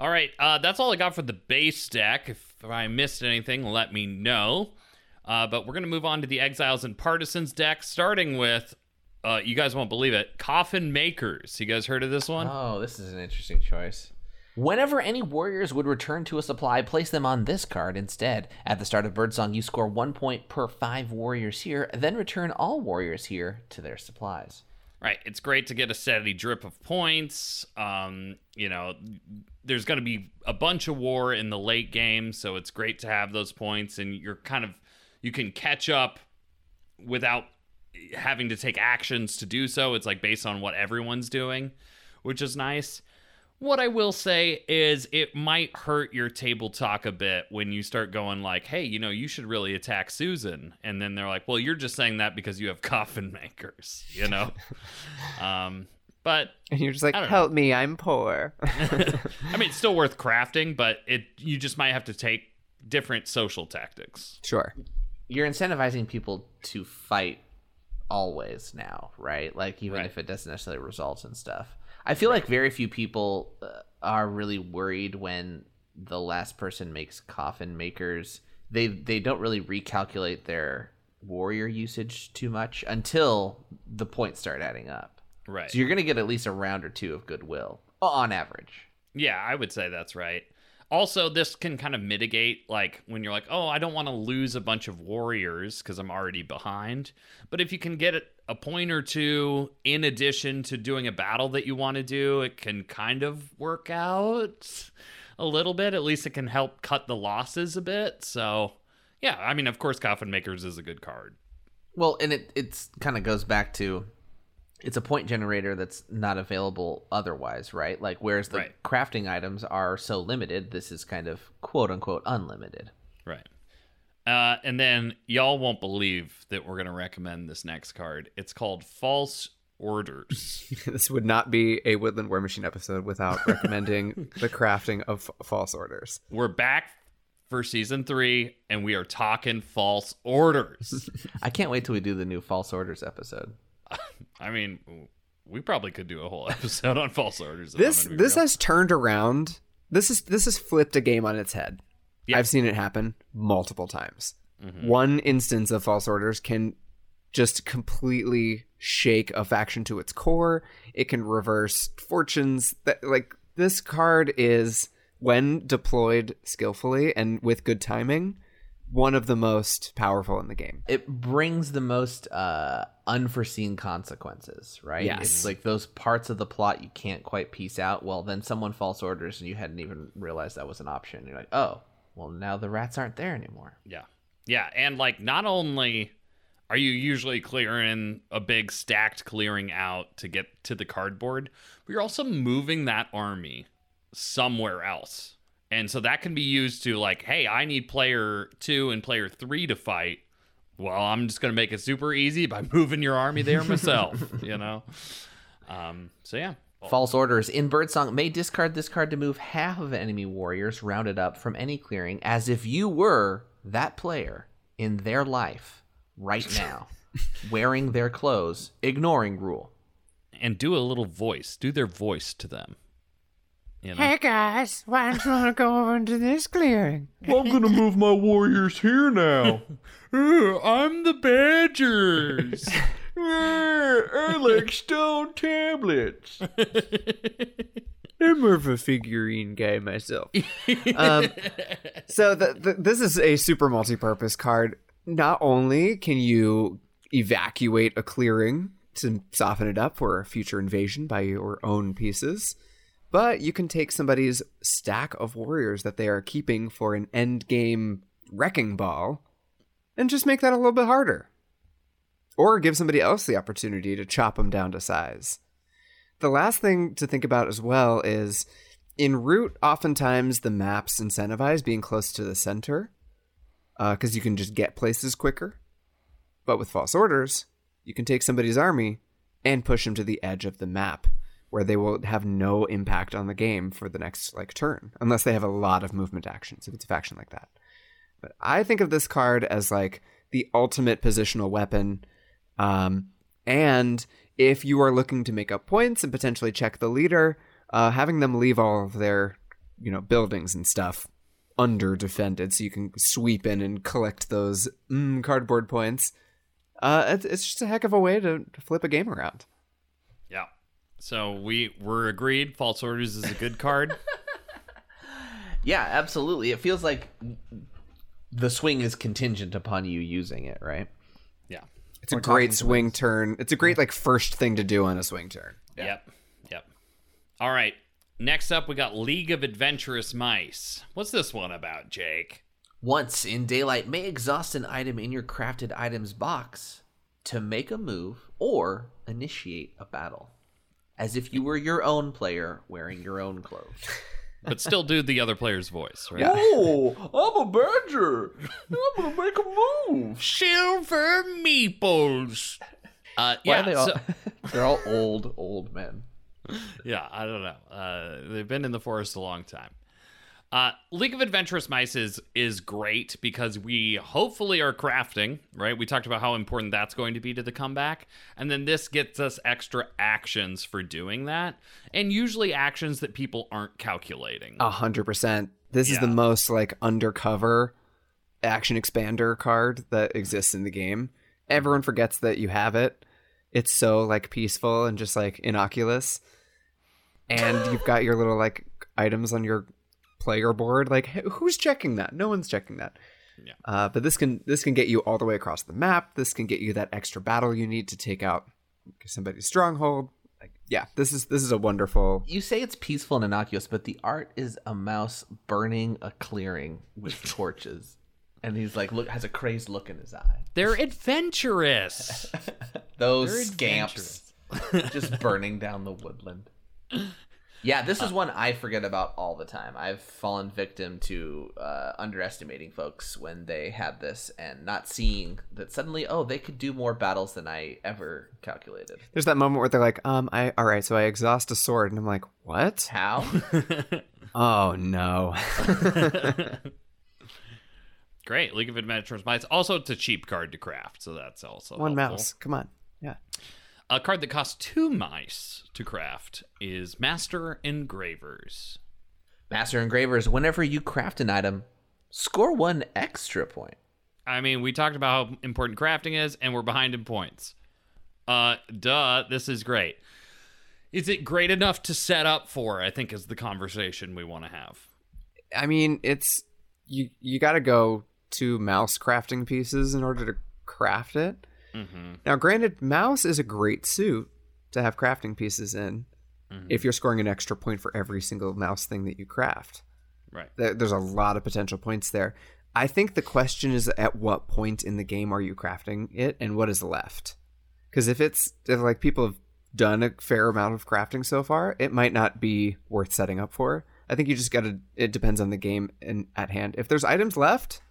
All right. Uh, that's all I got for the base deck. If I missed anything, let me know. Uh, but we're going to move on to the Exiles and Partisans deck, starting with, uh, you guys won't believe it, Coffin Makers. You guys heard of this one? Oh, this is an interesting choice. Whenever any warriors would return to a supply, place them on this card instead. At the start of Birdsong, you score one point per five warriors here, then return all warriors here to their supplies. Right. It's great to get a steady drip of points. Um, you know, there's going to be a bunch of war in the late game, so it's great to have those points, and you're kind of you can catch up without having to take actions to do so. It's like based on what everyone's doing, which is nice. What I will say is it might hurt your table talk a bit when you start going like, "Hey, you know, you should really attack Susan," and then they're like, "Well, you're just saying that because you have coffin makers," you know. um, but And you're just like, I don't "Help me, I'm poor." I mean, it's still worth crafting, but it you just might have to take different social tactics. sure. You're incentivizing people to fight always now, right? Like even Right. if it doesn't necessarily result in stuff. I feel like very few people uh, are really worried when the last person makes coffin makers. They they don't really recalculate their warrior usage too much until the points start adding up. Right. So you're going to get at least a round or two of goodwill on average. Yeah, I would say that's right. Also, this can kind of mitigate, like, when you're like, oh, I don't want to lose a bunch of warriors because I'm already behind. But if you can get a point or two in addition to doing a battle that you want to do, it can kind of work out a little bit. At least it can help cut the losses a bit. So, yeah, I mean, of course, Coffin Makers is a good card. Well, and it it's kind of goes back to it's a point generator that's not available otherwise, right? Like whereas the Right. crafting items are so limited, this is kind of quote unquote unlimited. Right. Uh, and then y'all won't believe that we're going to recommend this next card. It's called False Orders. this would not be a Woodland War Machine episode without recommending the crafting of f- false orders. we're back for season three, and we are talking false orders. I can't wait till we do the new false orders episode. I mean, we probably could do a whole episode on false orders. This I'm gonna be this real. has turned around. This is this has flipped a game on its head. Yeah. I've seen it happen multiple times. Mm-hmm. One instance of false orders can just completely shake a faction to its core. It can reverse fortunes. That like this card is when deployed skillfully and with good timing, one of the most powerful in the game. It brings the most uh, unforeseen consequences, right? Yes. It's like those parts of the plot you can't quite piece out. Well, then someone false orders and you hadn't even realized that was an option. You're like, oh, well, now the rats aren't there anymore. Yeah. Yeah. And like, not only are you usually clearing a big stacked clearing out to get to the cardboard, but you're also moving that army somewhere else. And so that can be used to, like, hey, I need player two and player three to fight. Well, I'm just going to make it super easy by moving your army there myself, you know? Um, so, yeah. False orders in Birdsong may discard this card to move half of enemy warriors rounded up from any clearing as if you were that player in their life right now, wearing their clothes, ignoring rule. And do a little voice, do their voice to them. You know? Hey guys, why don't you want to go over into this clearing? I'm gonna move my warriors here now. I'm the Badgers. I like stone tablets. I'm more of a figurine guy myself. um, so the, the, this is a super multi-purpose card. Not only can you evacuate a clearing to soften it up for a future invasion by your own pieces, but you can take somebody's stack of warriors that they are keeping for an end game wrecking ball and just make that a little bit harder. Or give somebody else the opportunity to chop them down to size. The last thing to think about as well is in Root, oftentimes the maps incentivize being close to the center uh, because you can just get places quicker. But with False Orders, you can take somebody's army and push them to the edge of the map where they will have no impact on the game for the next like turn unless they have a lot of movement actions if it's a faction like that. But I think of this card as like the ultimate positional weapon. Um, and if you are looking to make up points and potentially check the leader, uh, having them leave all of their, you know, buildings and stuff under defended, so you can sweep in and collect those mm, cardboard points. Uh, it's, it's just a heck of a way to, to flip a game around. Yeah. So we were agreed. False Orders is a good card. Yeah, absolutely. It feels like the swing is contingent upon you using it, right? yeah. It's a great talking to swing turn. It's a great like first thing to do on a swing turn. Yep. Yep. All right. Next up, we got League of Adventurous Mice. What's this one about, Jake? Once in daylight may exhaust an item in your crafted items box to make a move or initiate a battle. As if you were your own player wearing your own clothes. But still do the other player's voice, right? Yeah. Oh, I'm a badger. I'm gonna make a move. Silver meeples. Uh, Why yeah, are they all? so- they're all old, old men. yeah, I don't know. Uh, they've been in the forest a long time. Uh, League of Adventurous Mice is is great because we hopefully are crafting, right? We talked about how important that's going to be to the comeback, and then this gets us extra actions for doing that, and usually actions that people aren't calculating. A hundred percent. This is the most like undercover action expander card that exists in the game. Everyone forgets that you have it. It's so like peaceful and just like innocuous. And you've got your little like items on your player board. Like who's checking that? No one's checking that. Yeah. Uh, but this can this can get you all the way across the map. This can get you that extra battle you need to take out somebody's stronghold. Like, yeah, this is this is a wonderful You say it's peaceful and innocuous, but the art is a mouse burning a clearing with torches. And he's like, look, has a crazed look in his eye. They're adventurous. Those They're scamps just burning down the woodland. Yeah, this is one I forget about all the time. I've fallen victim to uh, underestimating folks when they have this and not seeing that suddenly, oh, they could do more battles than I ever calculated. There's that moment where they're like, um, I all right, so I exhaust a sword, and I'm like, what? How? Oh no. Great, League of Adventurous Mice. Also, it's a cheap card to craft, so that's also One helpful. mouse. Come on. Yeah. A card that costs two mice to craft is Master Engravers. Master Engravers, whenever you craft an item, score one extra point. I mean, we talked about how important crafting is, and we're behind in points. Uh, duh, this is great. Is it great enough to set up for? I think is the conversation we want to have. I mean, it's you. You got to go to mouse crafting pieces in order to craft it. Mm-hmm. Now, granted, mouse is a great suit to have crafting pieces in. Mm-hmm. If you're scoring an extra point for every single mouse thing that you craft, Right. There- there's a lot of potential points there. I think the question is at what point in the game are you crafting it, and what is left? Because if it's if like people have done a fair amount of crafting so far, it might not be worth setting up for. I think you just got to. It depends on the game in, at hand. If there's items left,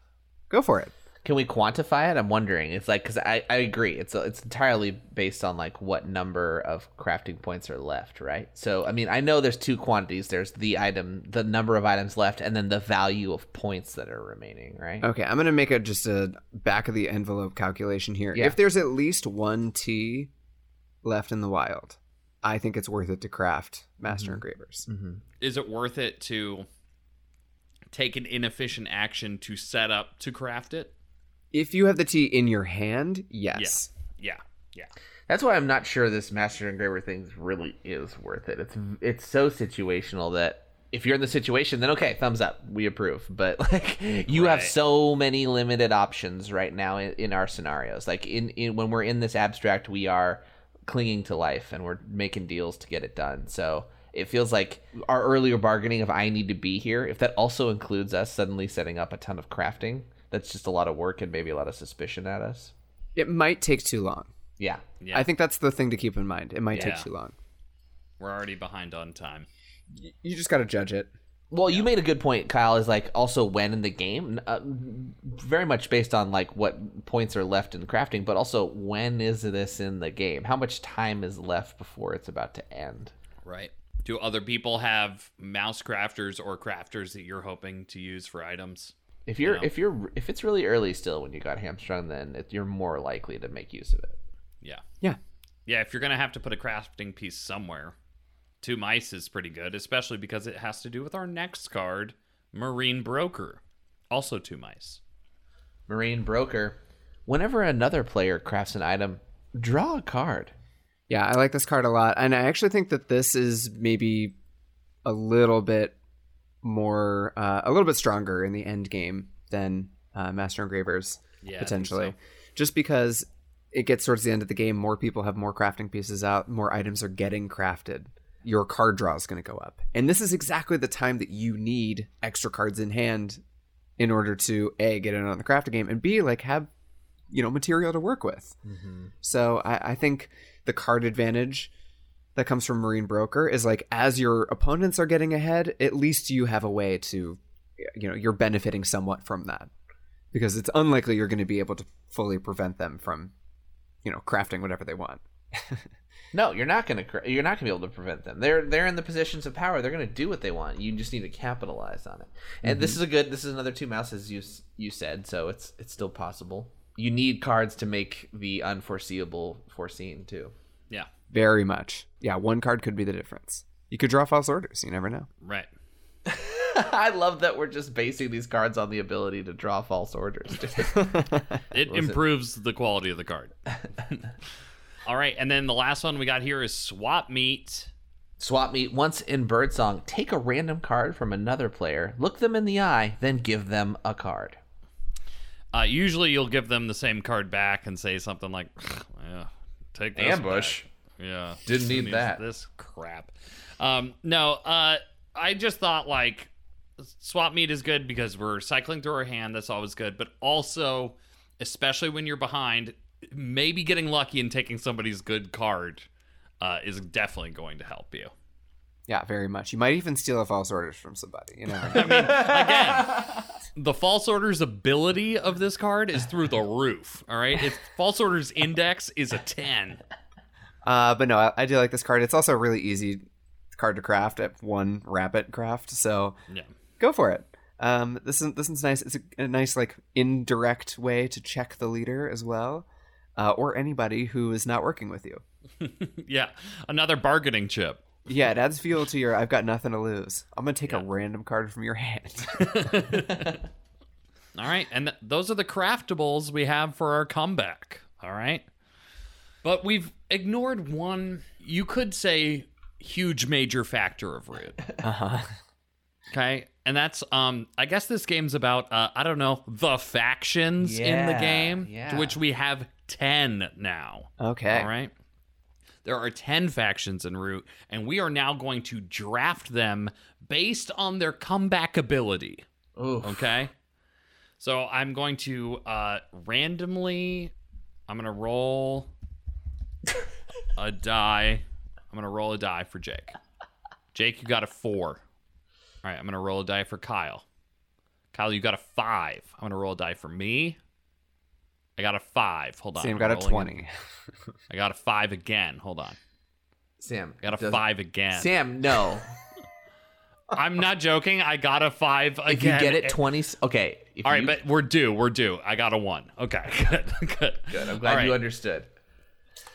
go for it. Can we quantify it? I'm wondering. It's like because I, I agree. It's it's entirely based on like what number of crafting points are left, right? So I mean, I know there's two quantities. There's the item, the number of items left, and then the value of points that are remaining, right? Okay, I'm gonna make a just a back of the envelope calculation here. Yeah. If there's at least one T left in the wild, I think it's worth it to craft master engravers. Mm-hmm. Is it worth it to take an inefficient action to set up to craft it? If you have the tea in your hand, yes. Yeah. Yeah. That's why I'm not sure this master engraver thing really is worth it. It's it's so situational that if you're in the situation, then okay, thumbs up, we approve. But like you have so many limited options right now in, in our scenarios. Like in, in when we're in this abstract, we are clinging to life and we're making deals to get it done. So it feels like our earlier bargaining of I need to be here, if that also includes us suddenly setting up a ton of crafting, that's just a lot of work and maybe a lot of suspicion at us. It might take too long. Yeah. Yeah. I think that's the thing to keep in mind. It might Yeah. take too long. We're already behind on time. You just got to judge it. Well, you made a good point, Kyle. Is like also when in the game, uh, very much based on like what points are left in crafting, but also when is this in the game? How much time is left before it's about to end? Right. Do other people have mouse crafters or crafters that you're hoping to use for items? If you're know. if you're if it's really early still when you got hamstrung, then it, you're more likely to make use of it. Yeah. Yeah. Yeah, if you're going to have to put a crafting piece somewhere, two mice is pretty good, especially because it has to do with our next card, Murine Broker. Also two mice. Murine broker. Whenever another player crafts an item, draw a card. Yeah, I like this card a lot. And I actually think that this is maybe a little bit more, uh, a little bit stronger in the end game than uh, Master Engravers, Yeah, potentially. so. Just because it gets towards the end of the game, more people have more crafting pieces out, more items are getting crafted. Your card draw is going to go up. And this is exactly the time that you need extra cards in hand in order to A, get in on the crafting game, and B, like have, you know, material to work with. So I, I think the card advantage that comes from Murine Broker is like as your opponents are getting ahead, at least you have a way to, you know, you're benefiting somewhat from that because it's unlikely you're going to be able to fully prevent them from, you know, crafting whatever they want. No, you're not gonna. You're not gonna be able to prevent them. They're they're in the positions of power. They're gonna do what they want. You just need to capitalize on it. And this mm-hmm. is a good. This is another two mouses you you said. So it's it's still possible. You need cards to make the unforeseeable foreseen too. Yeah. Very much. Yeah, one card could be the difference. You could draw false orders. You never know. Right. I love that we're just basing these cards on the ability to draw false orders. It improves the quality of the card. All right, and then the last one we got here is Swap Meet. Swap meet once in Birdsong. Take a random card from another player, look them in the eye, then give them a card. Uh, usually you'll give them the same card back and say something like, yeah, take this Ambush. Back." Yeah. Didn't who need that. This crap. Um, no, uh, I just thought like swap meet is good because we're cycling through our hand. That's always good. But also, especially when you're behind, maybe getting lucky and taking somebody's good card uh, is definitely going to help you. Yeah, very much. You might even steal a false orders from somebody. You know. I mean, again, the false orders ability of this card is through the roof. All right, its false orders index is a ten. Uh, but no, I, I do like this card. It's also a really easy card to craft at one rapid craft, so Yeah, go for it. Um, this is this is nice. It's a, a nice like indirect way to check the leader as well, uh, or anybody who is not working with you. yeah, another bargaining chip. Yeah, it adds fuel to your. I've got nothing to lose. I'm gonna take a random card from your hand. All right, and th- those are the craftables we have for our comeback. All right, but we've ignored one. You could say huge major factor of root. uh huh. Okay. And that's um I guess this game's about uh I don't know, the factions in the game. yeah. To which we have ten now. Okay. All right. There are 10 factions in Root, and we are now going to draft them based on their comeback ability. Ooh. Okay. So I'm going to uh randomly I'm gonna roll a die. I'm gonna roll a die for Jake. Jake, you got a four. All right, I'm gonna roll a die for Kyle. Kyle, you got a five. I'm gonna roll a die for me. I got a five. Hold on. Sam I'm got a twenty. it. I got a five again. Hold on. Sam. I got a does- five again. Sam, no. I'm not joking. I got a five again. If you get it 20. Okay. If All right, you, but we're due. We're due. I got a one. Okay, good, good. Good. I'm glad All right. you understood.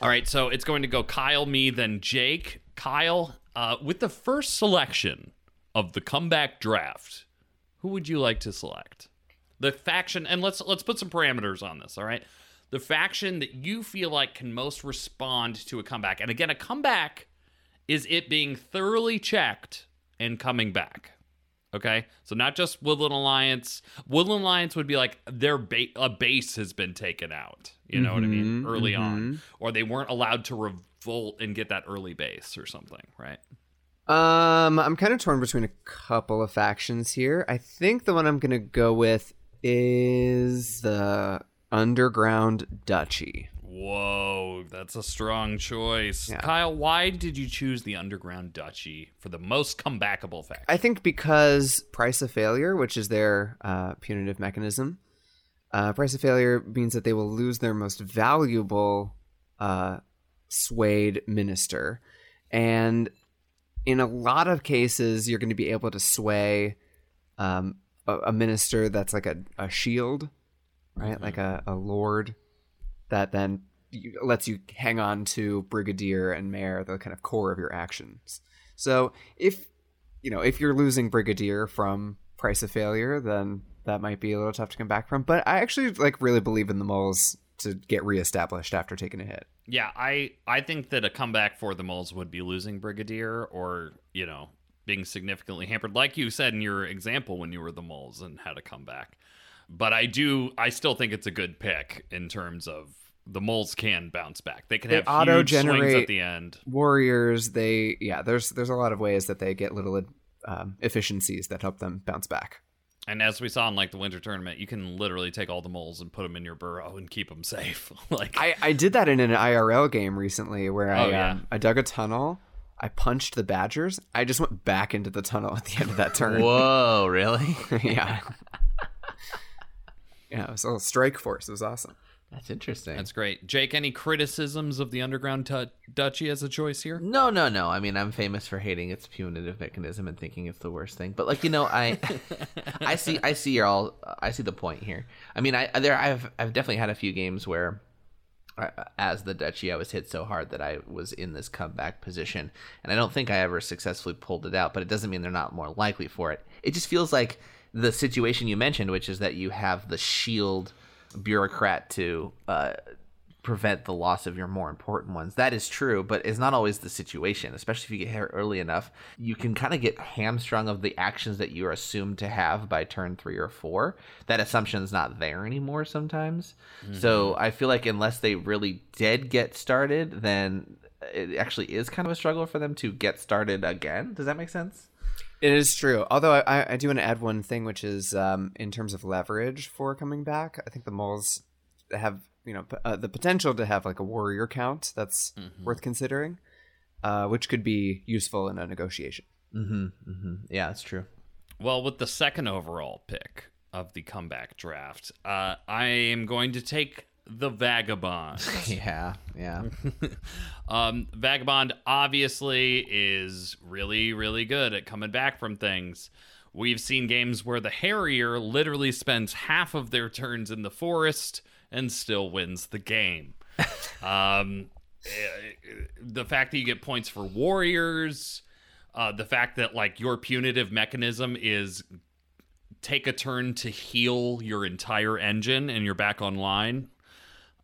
All right, so it's going to go Kyle, me, then Jake. Kyle, uh, with the first selection of the comeback draft, who would you like to select? The faction, and let's let's put some parameters on this. All right, the faction that you feel like can most respond to a comeback. And again, a comeback is it being thoroughly checked and coming back. Okay, so not just Woodland Alliance. Woodland Alliance would be like their ba- a base has been taken out. You know what I mean? Mhm, Early mhm. on, or they weren't allowed to revolt and get that early base or something, right? Um, I'm kind of torn between a couple of factions here. I think the one I'm gonna go with is the Underground Duchy. Whoa, that's a strong choice. Yeah. Kyle, why did you choose the Underground Duchy for the most comebackable fact? I think because price of failure, which is their uh, punitive mechanism, uh, price of failure means that they will lose their most valuable uh, swayed minister, and in a lot of cases, you're going to be able to sway um, a, a minister that's like a, a shield, right? Like a, a lord that then lets you hang on to brigadier and mayor, the kind of core of your actions. So if you know if you're losing brigadier from price of failure, then that might be a little tough to come back from. But I actually like really believe in the moles to get reestablished after taking a hit. Yeah, I I think that a comeback for the Moles would be losing Brigadier or, you know, being significantly hampered like you said in your example when you were the Moles and had a comeback. But I do I still think it's a good pick in terms of the Moles can bounce back. They can They have auto-generate- at the end. Warriors, they yeah, there's there's a lot of ways that they get little um, efficiencies that help them bounce back. And as we saw in like the winter tournament, you can literally take all the moles and put them in your burrow and keep them safe. like I, I did that in an IRL game recently where I Oh, yeah. um, I dug a tunnel, I punched the badgers, I just went back into the tunnel at the end of that turn. Whoa, really? yeah. yeah, it was a little strike force. It was awesome. That's interesting. that's great. Jake, any criticisms of the underground tu- duchy as a choice here? No, no, no. I mean, I'm famous for hating its punitive mechanism and thinking it's the worst thing. But like, you know, I, I see, I see your all. I see the point here. I mean, I there, I've, I've definitely had a few games where, uh, as the duchy, I was hit so hard that I was in this comeback position, and I don't think I ever successfully pulled it out. But it doesn't mean they're not more likely for it. It just feels like the situation you mentioned, which is that you have the shield bureaucrat to uh, prevent the loss of your more important ones. That is true, but it's not always the situation, especially if you get here early enough. You can kind of get hamstrung of the actions that you're assumed to have by turn three or four. That assumption's not there anymore sometimes. So I feel like unless they really did get started, then it actually is kind of a struggle for them to get started again. Does that make sense? It is true. Although I, I do want to add one thing, which is um, in terms of leverage for coming back. I think the moles have you know p- uh, the potential to have like a warrior count that's worth considering, uh, which could be useful in a negotiation. Mm-hmm. mm-hmm. Yeah, that's true. Well, with the second overall pick of the comeback draft, uh, I am going to take the Vagabond. Yeah, yeah. um, Vagabond obviously is really, really good at coming back from things. We've seen games where the Harrier literally spends half of their turns in the forest and still wins the game. um, eh, the fact that you get points for warriors, uh, the fact that like your punitive mechanism is take a turn to heal your entire engine and you're back online.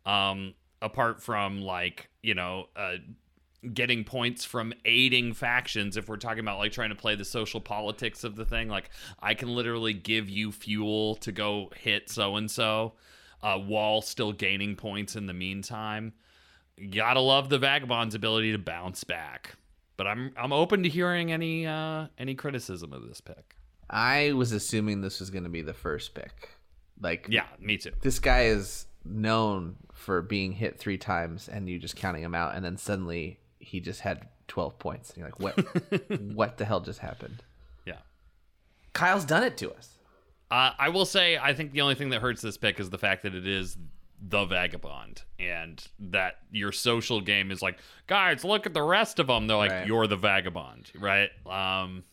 Um, apart from like you know uh, getting points from aiding factions, if we're talking about like trying to play the social politics of the thing, like I can literally give you fuel to go hit so and so, while still gaining points in the meantime. Gotta love the vagabond's ability to bounce back. But I'm I'm open to hearing any uh, any criticism of this pick. I was assuming this was going to be the first pick. Like, Yeah, me too. this guy is known for being hit three times and you just counting him out, and then suddenly he just had 12 points. And you're like, what? what the hell just happened? Yeah. Kyle's done it to us. Uh, I will say, I think the only thing that hurts this pick is the fact that it is the vagabond, and that your social game is like, guys, look at the rest of them. They're like, Right. you're the vagabond, right? Um,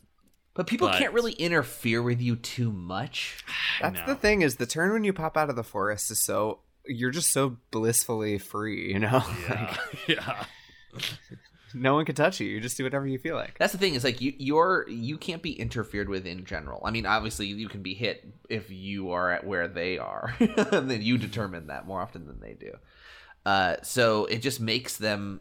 But people But- can't really interfere with you too much. That's know. the thing is the turn when you pop out of the forest is so you're just so blissfully free, you know. yeah, yeah. no one can touch you. You just do whatever you feel like. That's the thing is like you you're you can't be interfered with in general. I mean, obviously you can be hit if you are at where they are, and then you determine that more often than they do. Uh, so it just makes them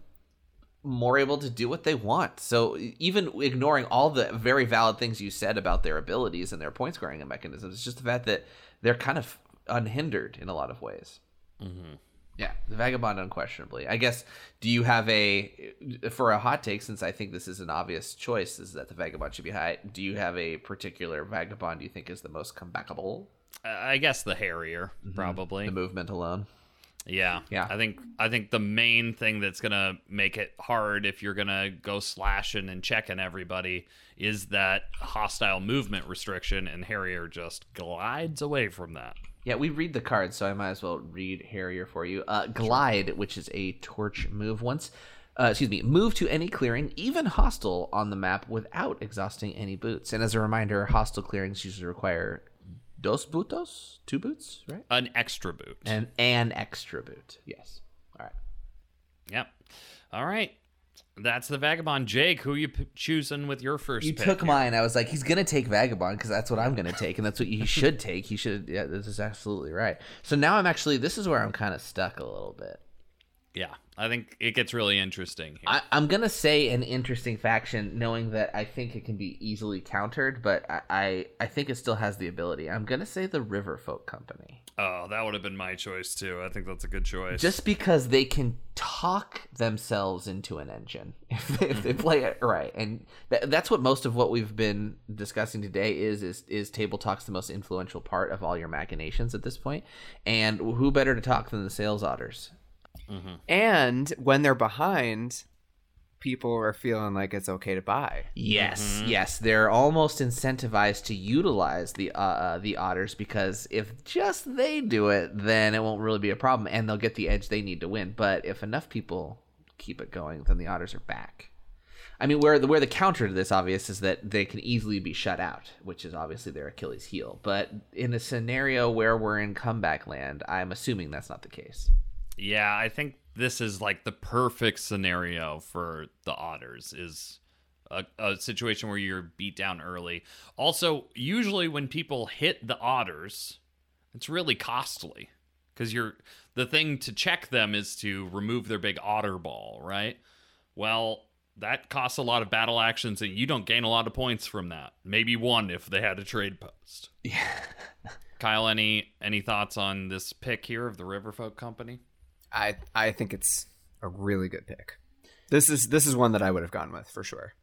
more able to do what they want. So even ignoring all the very valid things you said about their abilities and their point scoring mechanisms, it's just the fact that they're kind of unhindered in a lot of ways. Mm-hmm. Yeah, the vagabond, unquestionably. I guess. Do you have a for a hot take? Since I think this is an obvious choice, is that the vagabond should be high. Do you have a particular vagabond you think is the most comebackable? I guess the Harrier, mm-hmm. probably. The movement alone. Yeah. Yeah. I think I think the main thing that's gonna make it hard if you're gonna go slashing and checking everybody is that hostile movement restriction, and Harrier just glides away from that. Yeah, we read the cards, so I might as well read Harrier for you. Uh, Glide, which is a torch move. Once, uh, excuse me, move to any clearing, even hostile, on the map without exhausting any boots. And as a reminder, hostile clearings usually require dos bootos, two boots, right? An extra boot. And an extra boot. Yes. All right. Yep. All right. That's the vagabond. Jake, who you p- choosing with your first? You pick took here? mine. I was like, he's gonna take vagabond because that's what I'm gonna take, and that's what he should take. He should. Yeah, this is absolutely right. So now I'm actually. This is where I'm kind of stuck a little bit. Yeah, I think it gets really interesting here. I, I'm gonna say an interesting faction, knowing that I think it can be easily countered, but I, I, I think it still has the ability. I'm gonna say the Riverfolk Company, oh, that would have been my choice too. I think that's a good choice. just because they can talk themselves into an engine if they, if they play it right, and th- that's what most of what we've been discussing today is is is table talk's the most influential part of all your machinations at this point, and who better to talk than the sales otters? And when they're behind, people are feeling like it's okay to buy. Yes, yes, they're almost incentivized to utilize the uh, uh, the otters because if just they do it, then it won't really be a problem, and they'll get the edge they need to win. But if enough people keep it going, then the otters are back. I mean, where the where the counter to this obvious is that they can easily be shut out, which is obviously their Achilles heel. But in a scenario where we're in comeback land, I'm assuming that's not the case. Yeah, I think this is like the perfect scenario for the Otters is a, a situation where you're beat down early. Also, usually when people hit the Otters, it's really costly because you're the thing to check them is to remove their big otter ball, right? Well, that costs a lot of battle actions, and you don't gain a lot of points from that. Maybe one if they had a trade post. Yeah. Kyle, any any thoughts on this pick here of the Riverfolk Company? I I think it's a really good pick. This is this is one that I would have gone with for sure.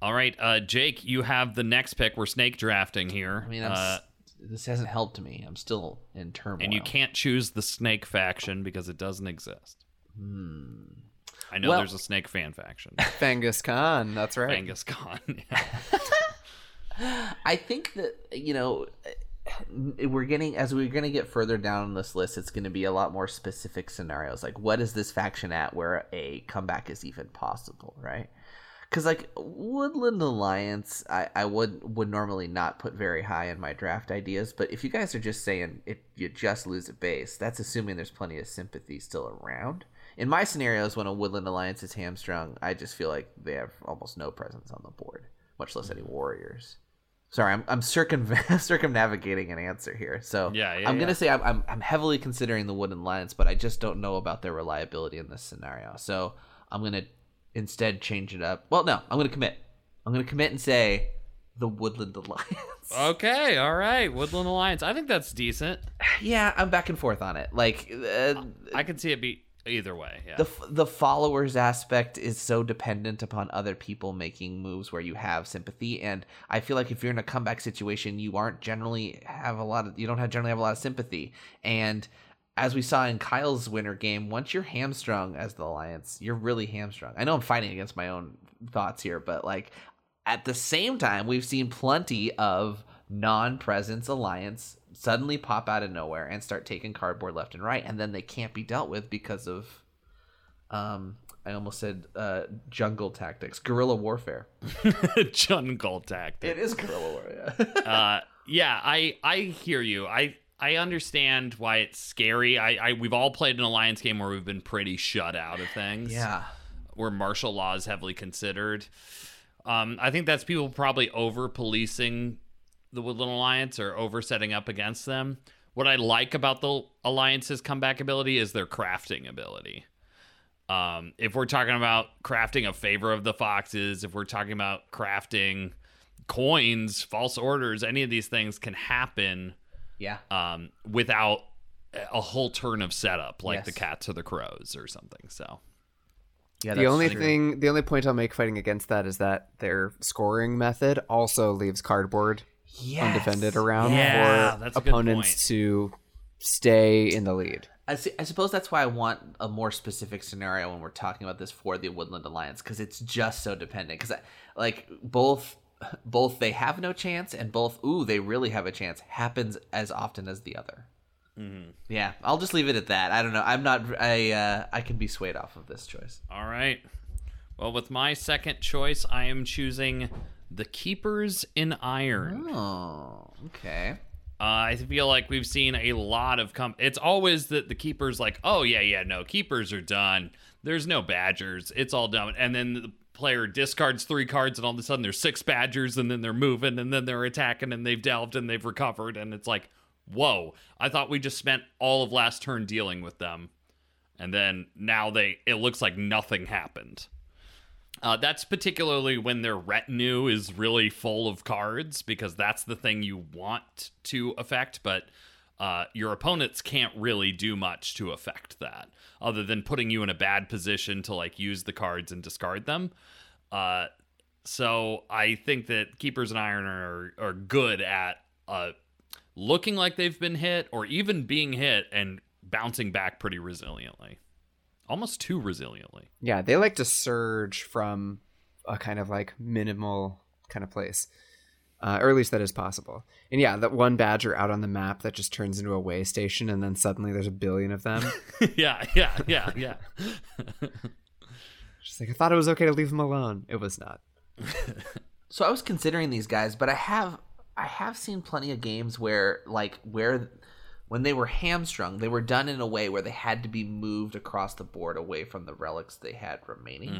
All right, uh, Jake, you have the next pick. We're snake drafting here. I mean, uh, this hasn't helped me. I'm still in turmoil. and you can't choose the snake faction because it doesn't exist. Hmm. I know Well- there's a snake fan faction. Genghis Khan, that's right. Genghis Khan. Yeah. I think that you know we're getting as we're going to get further down this list it's going to be a lot more specific scenarios. Like what is this faction at where a comeback is even possible right? Because like woodland alliance I, I would would normally not put very high in my draft ideas but if you guys are just saying it you just lose a base that's assuming there's plenty of sympathy still around. In my scenarios when a woodland alliance is hamstrung i just feel like they have almost no presence on the board much less any warriors Sorry, I'm I'm circum circumnavigating an answer here. So Yeah, yeah, I'm gonna say I'm, I'm I'm heavily considering the Woodland Alliance, but I just don't know about their reliability in this scenario. So I'm gonna instead change it up. Well, no, I'm gonna commit. I'm gonna commit and say the Woodland Alliance. okay, all right. Woodland Alliance. I think that's decent. yeah, I'm back and forth on it. Like uh, I can see it be either way. Yeah. the the followers aspect is so dependent upon other people making moves where you have sympathy and i feel like if you're in a comeback situation you aren't generally have a lot of you don't have generally have a lot of sympathy and as we saw in Kyle's winter game, once you're hamstrung as the Alliance, you're really hamstrung. I know I'm fighting against my own thoughts here, but like at the same time, we've seen plenty of non-presence Alliance suddenly pop out of nowhere and start taking cardboard left and right, and then they can't be dealt with because of um I almost said uh jungle tactics, guerrilla warfare. Jungle tactics. It is guerrilla warfare. uh, yeah, I I hear you. I I understand why it's scary. I, I we've all played an alliance game where we've been pretty shut out of things. yeah. where martial law is heavily considered. Um, I think that's people probably over policing the Woodland Alliance or over setting up against them. What I like about the Alliance's comeback ability is their crafting ability. Um, if we're talking about crafting a favor of the foxes, if we're talking about crafting coins, false orders, any of these things can happen Yeah. um, without a whole turn of setup, like the cats or the crows or something. So Yeah. the only true. thing, the only point I'll make fighting against that is that their scoring method also leaves cardboard Yes. undefended around Yeah, for that's opponents to stay in the lead. I, see, I suppose that's why I want a more specific scenario when we're talking about this for the Woodland Alliance because it's just so dependent. Because like both, both they have no chance and both ooh they really have a chance happens as often as the other. Yeah, I'll just leave it at that. I don't know. I'm not. I uh, I can be swayed off of this choice. All right. Well, with my second choice, I am choosing the Keepers in Iron. Oh, okay. Uh, I feel like we've seen a lot of com. It's always that the keepers like, oh yeah, yeah, no, keepers are done. There's no badgers. It's all done. And then the player discards three cards, and all of a sudden there's six badgers, and then they're moving, and then they're attacking, and they've delved, and they've recovered, and it's like, whoa! I thought we just spent all of last turn dealing with them, and then now they it looks like nothing happened. Uh, that's particularly when their retinue is really full of cards because that's the thing you want to affect, but uh, your opponents can't really do much to affect that other than putting you in a bad position to like use the cards and discard them. Uh, so I think that Keepers and Iron are, are good at uh, looking like they've been hit or even being hit and bouncing back pretty resiliently. Almost too resiliently. Yeah, they like to surge from a kind of like minimal kind of place, uh, or at least that is possible. And yeah, that one badger out on the map that just turns into a way station, and then suddenly there's a billion of them. yeah, yeah, yeah, yeah. Just like I thought it was okay to leave them alone. It was not. So I was considering these guys, but I have I have seen plenty of games where like where when they were hamstrung, they were done in a way where they had to be moved across the board away from the relics they had remaining.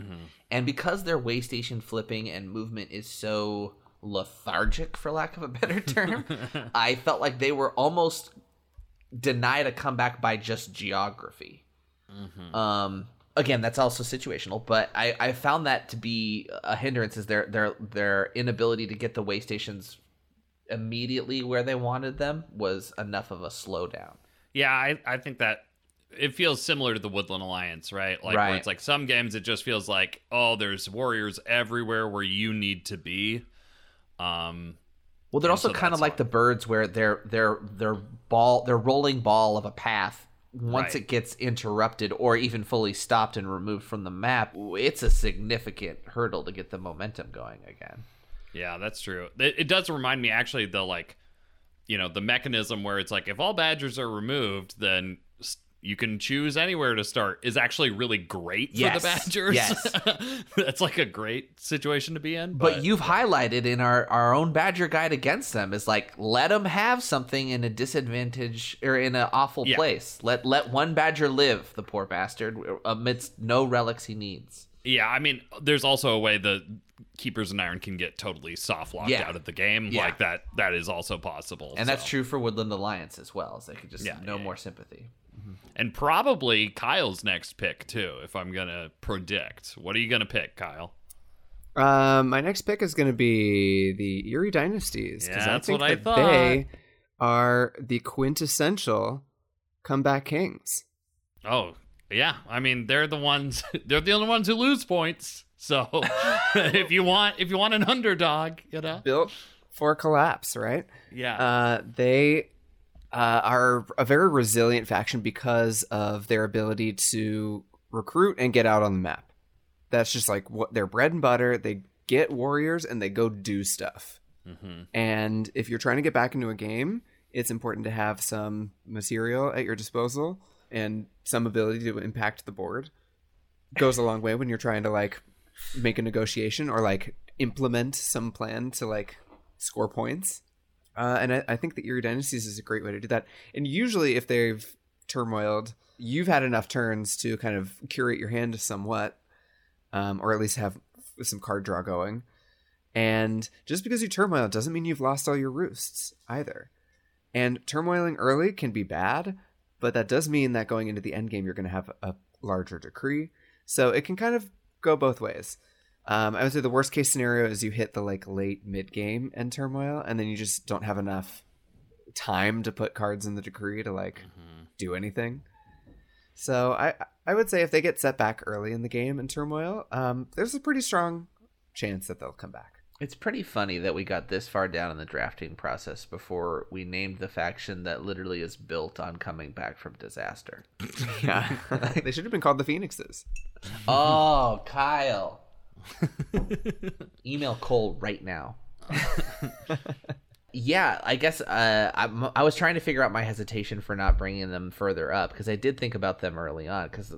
And because their way station flipping and movement is so lethargic for lack of a better term, I felt like they were almost denied a comeback by just geography. Um, again, that's also situational, but I, I found that to be a hindrance is their their their inability to get the way stations immediately where they wanted them was enough of a slowdown. Yeah, I, I think that it feels similar to the Woodland Alliance, right? Like where it's like some games it just feels like, oh, there's warriors everywhere where you need to be. Um Well, they're also so kind of like the birds where they're they're they're ball they're rolling ball of a path. Once Right. it gets interrupted or even fully stopped and removed from the map, it's a significant hurdle to get the momentum going again. Yeah, that's true. It, it does remind me actually the like, you know, the mechanism where it's like if all badgers are removed, then you can choose anywhere to start is actually really great for Yes, the badgers. yes. that's like a great situation to be in. But, But, you've highlighted in our, our own Badger guide against them is like let them have something in a disadvantage or in an awful Yeah. place. Let let one Badger live, the poor bastard, amidst no relics he needs. yeah, I mean, there's also a way the keepers and iron can get totally soft locked Yeah. out of the game. Yeah. Like that. That is also possible. And that's true for Woodland Alliance as well. So they could just Yeah, no yeah, more yeah. sympathy. And probably Kyle's next pick too. If I'm gonna predict, what are you gonna pick, Kyle? Um, my next pick is going to be the Eyrie Dynasties Yeah, I that's think what I thought. they are the quintessential comeback kings. Oh, yeah. I mean, they're the ones. They're the only ones who lose points. So if you want, if you want an underdog, you know, built for collapse, right? yeah, Uh, they uh, are a very resilient faction because of their ability to recruit and get out on the map. That's just like what their bread and butter. They get warriors and they go do stuff. hmm And if you're trying to get back into a game, it's important to have some material at your disposal and some ability to impact the board. Goes a long way when you're trying to like make a negotiation or like implement some plan to like score points. Uh, and I, I think that Eyrie Dynasties is a great way to do that. And usually, if they've turmoiled, you've had enough turns to kind of curate your hand somewhat. um, or at least have some card draw going. And just because you turmoil doesn't mean you've lost all your roosts either. And turmoiling early can be bad, but that does mean that going into the end game you're going to have a larger decree. So it can kind of go both ways. Um, I would say the worst case scenario is you hit the like late mid game and turmoil, and then you just don't have enough time to put cards in the decree to like do anything. So I I would say if they get set back early in the game in turmoil, um, there's a pretty strong chance that they'll come back. It's pretty funny that we got this far down in the drafting process before we named the faction that literally is built on coming back from disaster. Yeah, they should have been called the Phoenixes. Oh, Kyle. Email Cole right now. yeah, I guess uh, I, I was trying to figure out my hesitation for not bringing them further up because I did think about them early on because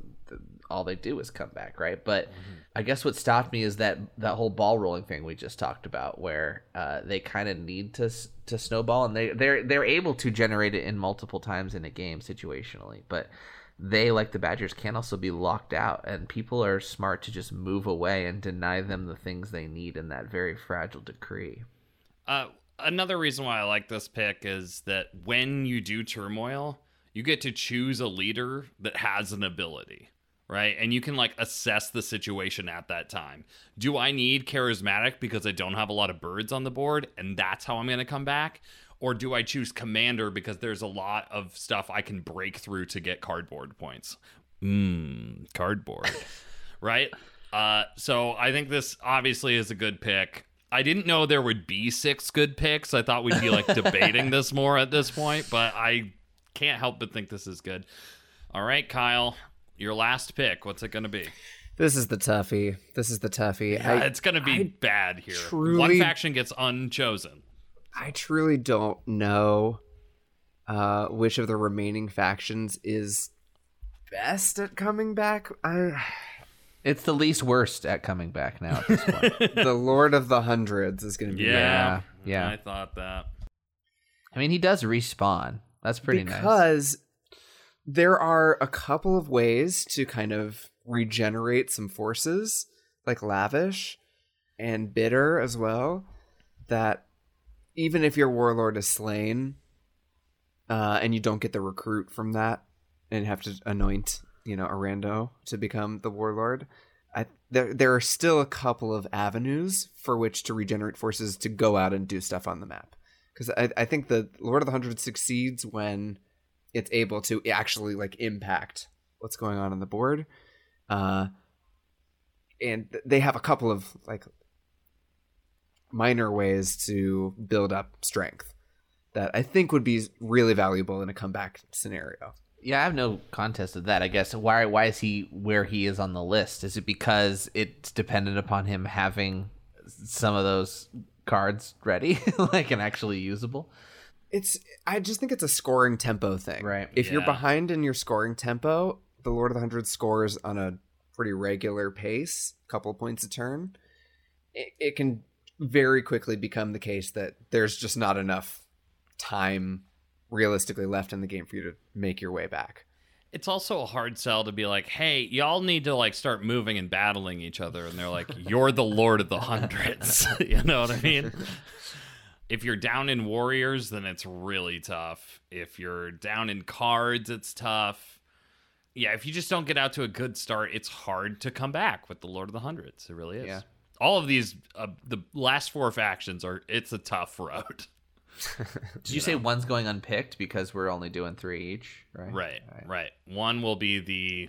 all they do is come back, right? But I guess what stopped me is that that whole ball rolling thing we just talked about, where uh, they kind of need to to snowball, and they they're they're able to generate it in multiple times in a game situationally, but they like the Badgers can also be locked out, and people are smart to just move away and deny them the things they need in that very fragile decree. Uh, another reason why I like this pick is that when you do turmoil, you get to choose a leader that has an ability, right? And you can like assess the situation at that time. Do I need charismatic because I don't have a lot of birds on the board and that's how I'm going to come back? Or do I choose commander because there's a lot of stuff I can break through to get cardboard points? Mmm, cardboard. right? Uh, so I think this obviously is a good pick. I didn't know there would be six good picks. I thought we'd be like debating this more at this point, but I can't help but think this is good. All right, Kyle, your last pick. What's it going to be? This is the toughie. This is the toughie. Yeah, I, it's going to be bad here. One faction gets unchosen. I truly don't know uh, which of the remaining factions is best at coming back. I, It's the least worst at coming back now at this point. the Lord of the Hundreds is going to be Yeah, yeah. I thought that. I mean, he does respawn. That's pretty nice. because there are a couple of ways to kind of regenerate some forces, like lavish and bitter as well. That even if your warlord is slain, uh, and you don't get the recruit from that, and have to anoint, you know, a rando to become the warlord. I, there, there are still a couple of avenues for which to regenerate forces to go out and do stuff on the map because I, I think the Lord of the Hundred succeeds when it's able to actually like impact what's going on on the board. Uh, and they have a couple of like minor ways to build up strength that I think would be really valuable in a comeback scenario. Yeah, I have no contest of that. I guess why why is he where he is on the list? Is it because it's dependent upon him having some of those cards ready, like and actually usable? It's I just think it's a scoring tempo thing. Right. If you're behind in your scoring tempo, the Lord of the Hundred scores on a pretty regular pace, couple of points a turn. It, it can very quickly become the case that there's just not enough time realistically left in the game for you to make your way back. It's also a hard sell to be like, hey, y'all need to like start moving and battling each other. And they're like, you're the Lord of the Hundreds. you know what I mean? If you're down in warriors, then it's really tough. If you're down in cards, it's tough. Yeah, if you just don't get out to a good start, it's hard to come back with the Lord of the Hundreds. It really is. Yeah. All of these, uh, the last four factions are, it's a tough road. Did you say one's going unpicked because we're only doing three each? Right. Right, right. One will be the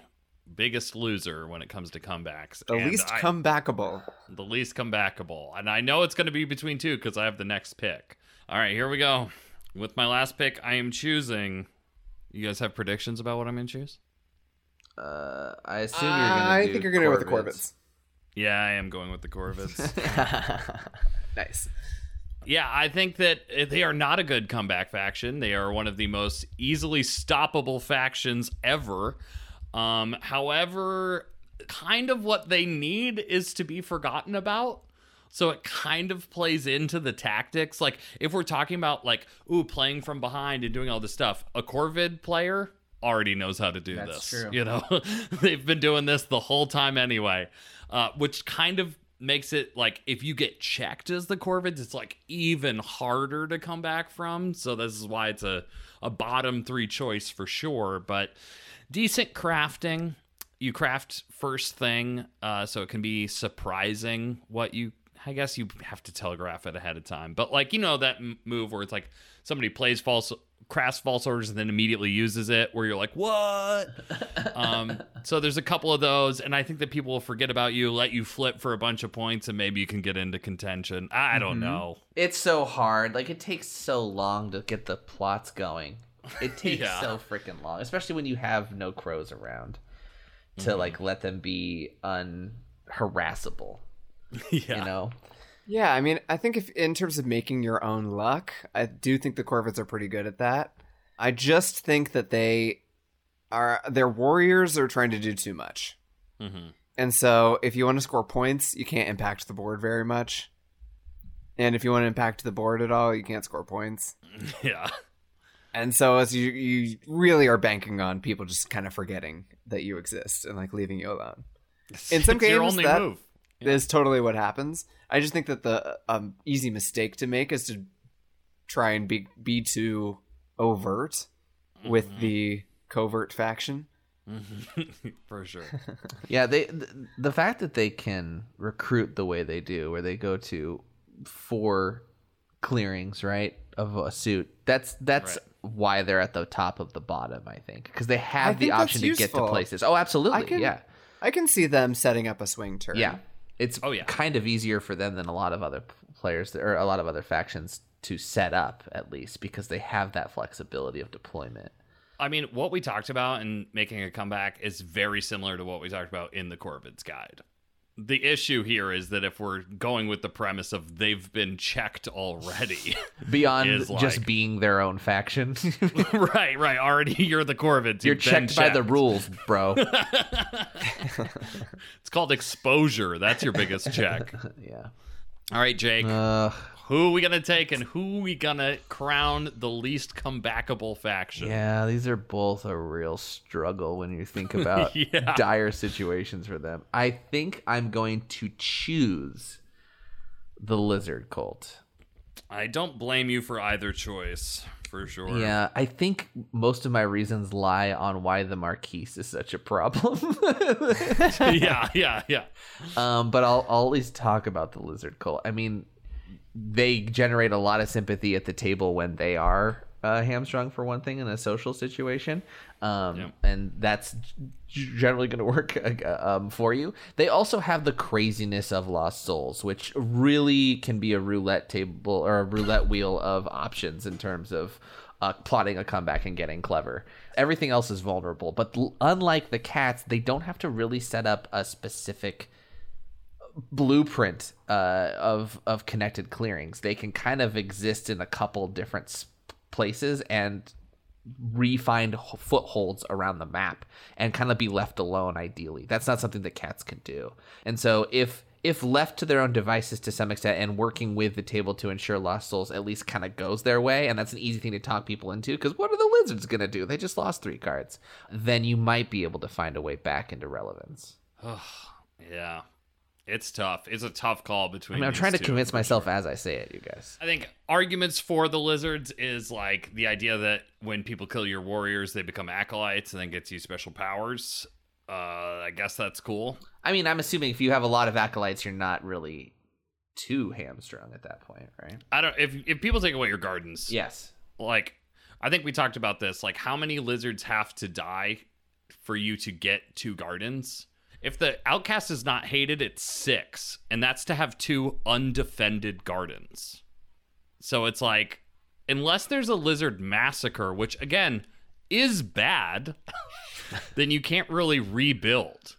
biggest loser when it comes to comebacks. The and least I- comebackable. the least comebackable. And I know it's going to be between two because I have the next pick. All right, here we go. With my last pick, I am choosing. You guys have predictions about what I'm going to choose? Uh, I assume you're gonna. I do think you're gonna go with the Corvids. Corvids. Yeah, I am going with the Corvids. nice. yeah, I think that they are not a good comeback faction. They are one of the most easily stoppable factions ever. Um, however, kind of what they need is to be forgotten about. So it kind of plays into the tactics. Like if we're talking about like, ooh, playing from behind and doing all this stuff, a Corvid player already knows how to do That's this. true. You know, they've been doing this the whole time anyway, uh, which kind of makes it like if you get checked as the Corvids, it's like even harder to come back from. So this is why it's a a bottom three choice for sure. But decent crafting. You craft first thing, uh, so it can be surprising what you. I guess you have to telegraph it ahead of time, but like you know that move where it's like somebody plays false, crafts false orders, and then immediately uses it, where you're like, what? um, so there's a couple of those, and I think that people will forget about you, let you flip for a bunch of points, and maybe you can get into contention. I don't know. It's so hard. Like it takes so long to get the plots going. It takes Yeah. so freaking long, especially when you have no crows around Mm-hmm. to like let them be unharassable. yeah. You know, Yeah, I mean, I think if in terms of making your own luck, I do think the Corvids are pretty good at that. I just think that they are their warriors are trying to do too much. hmm And so if you want to score points, you can't impact the board very much. And if you want to impact the board at all, you can't score points. Yeah. And so as you you really are banking on people just kind of forgetting that you exist and like leaving you alone. In some It's your games, only that- move. is totally what happens. I just think that the um, easy mistake to make is to try and be be too overt with Mm-hmm. the covert faction. for sure. yeah. They th- the fact that they can recruit the way they do, where they go to four clearings, right, of a suit. That's that's Right. why they're at the top of the bottom. I think because they I have the option to get to places. Oh, absolutely. I can- yeah. I can see them setting up a swing turn. Yeah, it's Oh, yeah. kind of easier for them than a lot of other players or a lot of other factions to set up at least because they have that flexibility of deployment. I mean, what we talked about in making a comeback is very similar to what we talked about in the Corvids guide. The issue here is that if we're going with the premise of they've been checked already, Beyond Is just being their own faction, right, right, already you're the Corvids. you're been checked by the rules, bro. It's called exposure. That's your biggest check. yeah. All right, Jake. Uh, who are we gonna take and who are we gonna crown the least comebackable faction? yeah, these are both a real struggle when you think about Yeah. dire situations for them. I think I'm going to choose the lizard cult. I don't blame you for either choice, for sure. Yeah, I think most of my reasons lie on why the Marquise is such a problem. yeah, yeah, yeah. um, but I'll, I'll at least talk about the lizard cult. I mean, they generate a lot of sympathy at the table when they are uh, hamstrung for one thing in a social situation, um, Yep. and that's generally going to work uh, um, for you. They also have the craziness of Lost Souls, which really can be a roulette table or a roulette wheel of options in terms of uh, plotting a comeback and getting clever. Everything else is vulnerable, but l- unlike the cats, they don't have to really set up a specific blueprint uh, of of connected clearings. They can kind of exist in a couple different places and re-find h- footholds around the map and kind of be left alone ideally. That's not something that cats can do. And so if if left to their own devices to some extent and working with the table to ensure lost souls at least kind of goes their way and that's an easy thing to talk people into because what are the lizards going to do? They just lost three cards. Then you might be able to find a way back into relevance. Yeah. It's tough. It's a tough call i between mean i'm trying to two, convince myself sure. as i say it you guys I think arguments for the lizards is like the idea that when people kill your warriors, they become acolytes and then gets you special powers. Uh, I guess that's cool. I mean, I'm assuming if you have a lot of acolytes, you're not really too hamstrung at that point, right? I don't if if people take away your gardens, Yes. like I think we talked about this. Like how many lizards have to die for you to get two gardens? If the outcast is not hated, it's six, and that's to have two undefended gardens. So it's like, unless there's a lizard massacre, which again is bad, then you can't really rebuild.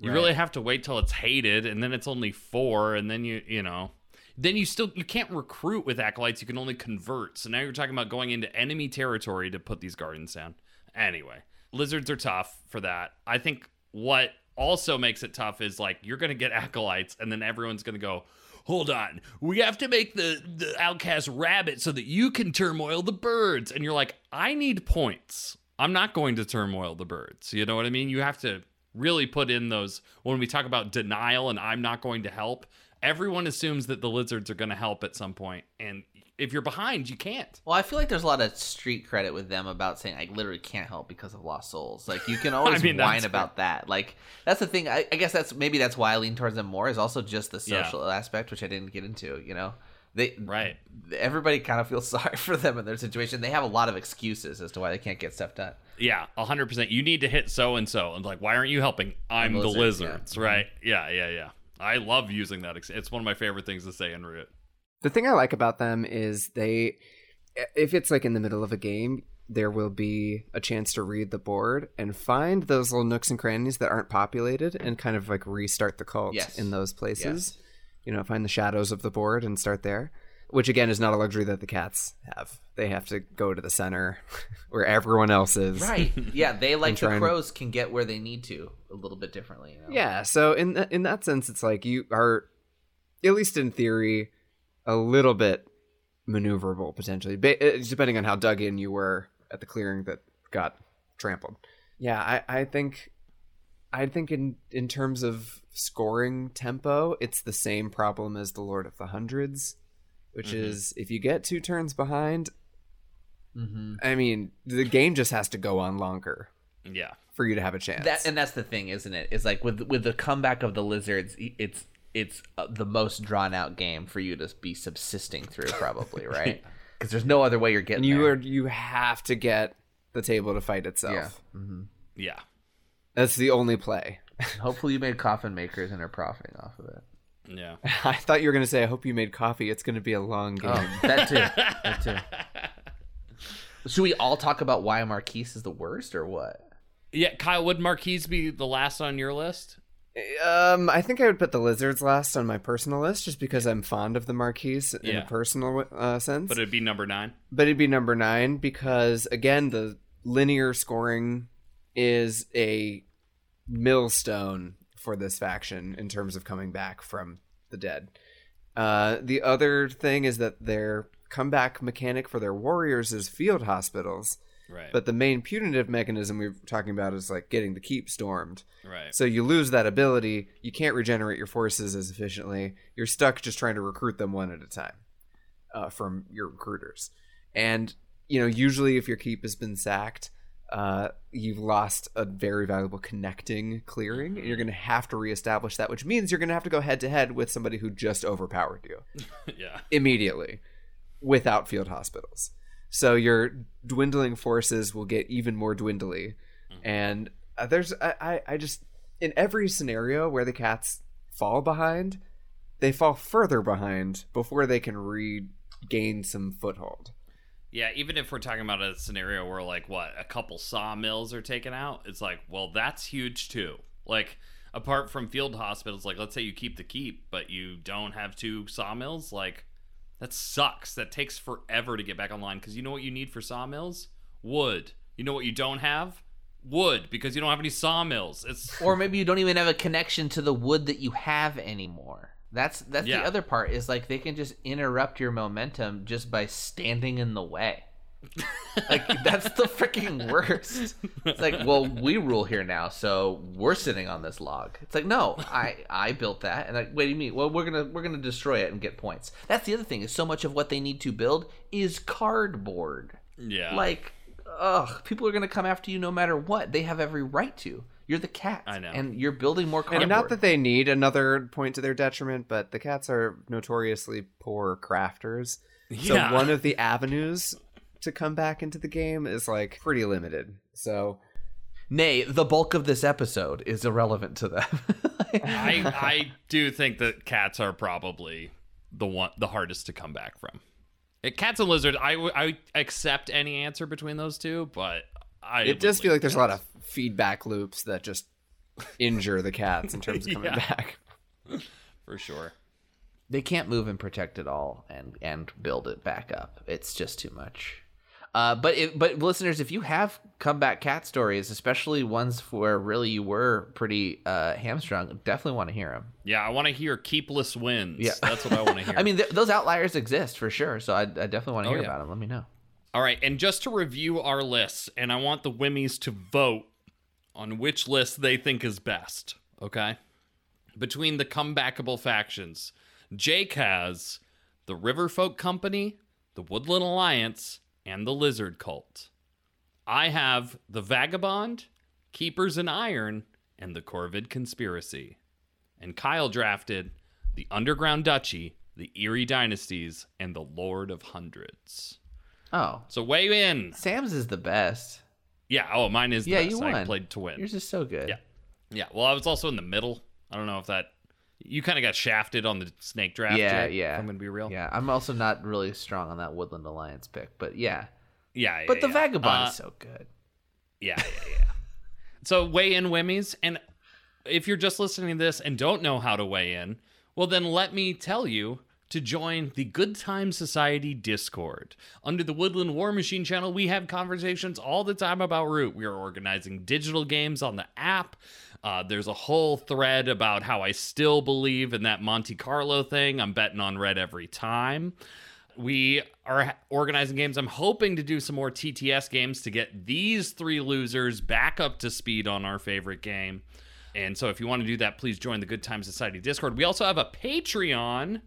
You really have to wait till it's hated, and then it's only four, and then you you know, then you still you can't recruit with acolytes. You can only convert. So now you're talking about going into enemy territory to put these gardens down. Anyway, lizards are tough for that. I think what also makes it tough is like you're gonna get acolytes, and then everyone's gonna go. Hold on, we have to make the the outcast rabbit so that you can turmoil the birds. And you're like, I need points. I'm not going to turmoil the birds. You know what I mean? You have to really put in those when we talk about denial and I'm not going to help. Everyone assumes that the lizards are going to help at some point, and if you're behind, you can't. Well, I feel like there's a lot of street credit with them about saying I literally can't help because of lost souls. Like you can always mean, whine about that. Like that's the thing. I, I guess that's maybe that's why I lean towards them more. Is also just the Yeah. social aspect, which I didn't get into. You know, they Right. Everybody kind of feels sorry for them in their situation. They have a lot of excuses as to why they can't get stuff done. Yeah, hundred percent. You need to hit so and so, and like, why aren't you helping? I'm the lizard, lizards, yeah. right? Mm-hmm. Yeah, yeah, yeah. I love using that. It's one of my favorite things to say in Root. The thing I like about them is they, if it's like in the middle of a game, there will be a chance to read the board and find those little nooks and crannies that aren't populated and kind of like restart the cult Yes. in those places. You know, find the shadows of the board and start there, which again is not a luxury that the cats have. They have to go to the center where everyone else is. Right. Yeah, they like the crows can get where they need to a little bit differently. You know? Yeah, so in th- in that sense, it's like you are, at least in theory, a little bit maneuverable potentially, uh, depending on how dug in you were at the clearing that got trampled. Yeah, I, I think, I think in in terms of scoring tempo, it's the same problem as the Lord of the Hundreds, which Mhm. is if you get two turns behind, Mm-hmm. I mean, the game just has to go on longer Yeah, for you to have a chance. That and that's the thing, isn't it? Is like with with the comeback of the lizards, it's it's uh, the most drawn out game for you to be subsisting through, probably, right? Because there's no other way you're getting and you there. are you have to get the table to fight itself. yeah. hmm yeah. That's the only play. Hopefully, you made coffin makers and are profiting off of it. Yeah. I thought you were going to say, I hope you made coffee. It's going to be a long game. Oh, that too. That too. Should we all talk about why Marquise is the worst, or what? Yeah, Kyle, would Marquise be the last on your list? Um, I think I would put the lizards last on my personal list just because I'm fond of the Marquise in Yeah. a personal uh, sense. But it'd be number nine. but it'd be number nine because again the linear scoring is a millstone for this faction in terms of coming back from the dead uh, the other thing is that their comeback mechanic for their warriors is field hospitals Right. but the main punitive mechanism we we're talking about is like getting the keep stormed right. so you lose that ability you can't regenerate your forces as efficiently you're stuck just trying to recruit them one at a time uh, from your recruiters and you know usually if your keep has been sacked uh, you've lost a very valuable connecting clearing and you're going to have to reestablish that which means you're going to have to go head to head with somebody who just overpowered you yeah. immediately without field hospitals. So your dwindling forces will get even more dwindly. And uh, there's, I, I, I just, in every scenario where the cats fall behind, they fall further behind before they can regain some foothold. Yeah, even if we're talking about a scenario where like what a couple sawmills are taken out, it's like, well, that's huge too. Like apart from field hospitals, like let's say you keep the keep, but you don't have two sawmills, like that sucks. That takes forever to get back online because you know what you need for sawmills? Wood. You know what you don't have? Wood, because you don't have any sawmills. It's Or maybe you don't even have a connection to the wood that you have anymore. That's that's Yeah. the other part is like they can just interrupt your momentum just by standing in the way. Like that's the freaking worst. It's like, well, we rule here now, so we're sitting on this log. It's like, no, I I built that, and like, what do you mean? Well, we're gonna we're gonna destroy it and get points. That's the other thing. Is so much of what they need to build is cardboard. yeah. Like, ugh, people are gonna come after you no matter what. They have every right to. You're the cat, I know. and you're building more cardboard. And not that they need another point to their detriment, but the cats are notoriously poor crafters. So Yeah. one of the avenues to come back into the game is like pretty limited. So Nay, the bulk of this episode is irrelevant to them. I I do think that cats are probably the one the hardest to come back from. Cats and lizards, I w- I accept any answer between those two, but I it does feel lean like there's a lot of feedback loops that just injure the cats in terms of coming Yeah. back. for sure. they can't move and protect it all and and build it back up. It's just too much. Uh, but if, but listeners, if you have comeback cat stories, especially ones where really you were pretty uh, hamstrung, definitely want to hear them. Yeah, I want to hear keepless wins. Yeah. that's what I want to hear. I mean, th- those outliers exist for sure. So I, I definitely want to Oh, hear yeah. about them. Let me know. All right, and just to review our lists, and I want the Wimmies to vote on which list they think is best. Okay, between the comebackable factions, Jake has the Riverfolk Company, the Woodland Alliance, and the Lizard Cult. I have the Vagabond, Keepers in Iron, and the Corvid Conspiracy. And Kyle drafted the Underground Duchy, the Eyrie Dynasties, and the Lord of Hundreds. Oh, So weigh in. Sam's is the best. Yeah. Oh, mine is. Yeah, the you best. I won. played to win. Yours is so good. Yeah. Yeah. Well, I was also in the middle. I don't know if that. You kind of got shafted on the snake draft. Yeah, yeah. If I'm gonna be real. Yeah, I'm also not really strong on that Woodland Alliance pick, but yeah. Yeah. yeah But the yeah. Vagabond Uh, is so good. Yeah, yeah, yeah. so weigh in, Wimmies. And if you're just listening to this and don't know how to weigh in, well, then let me tell you to join the Good Time Society Discord. Under the Woodland War Machine channel, we have conversations all the time about Root. We are organizing digital games on the app. Uh, there's a whole thread about how I still believe in that Monte Carlo thing. I'm betting on red every time. We are organizing games. I'm hoping to do some more TTS games to get these three losers back up to speed on our favorite game. And so if you want to do that, please join the Good Time Society Discord. We also have a Patreon.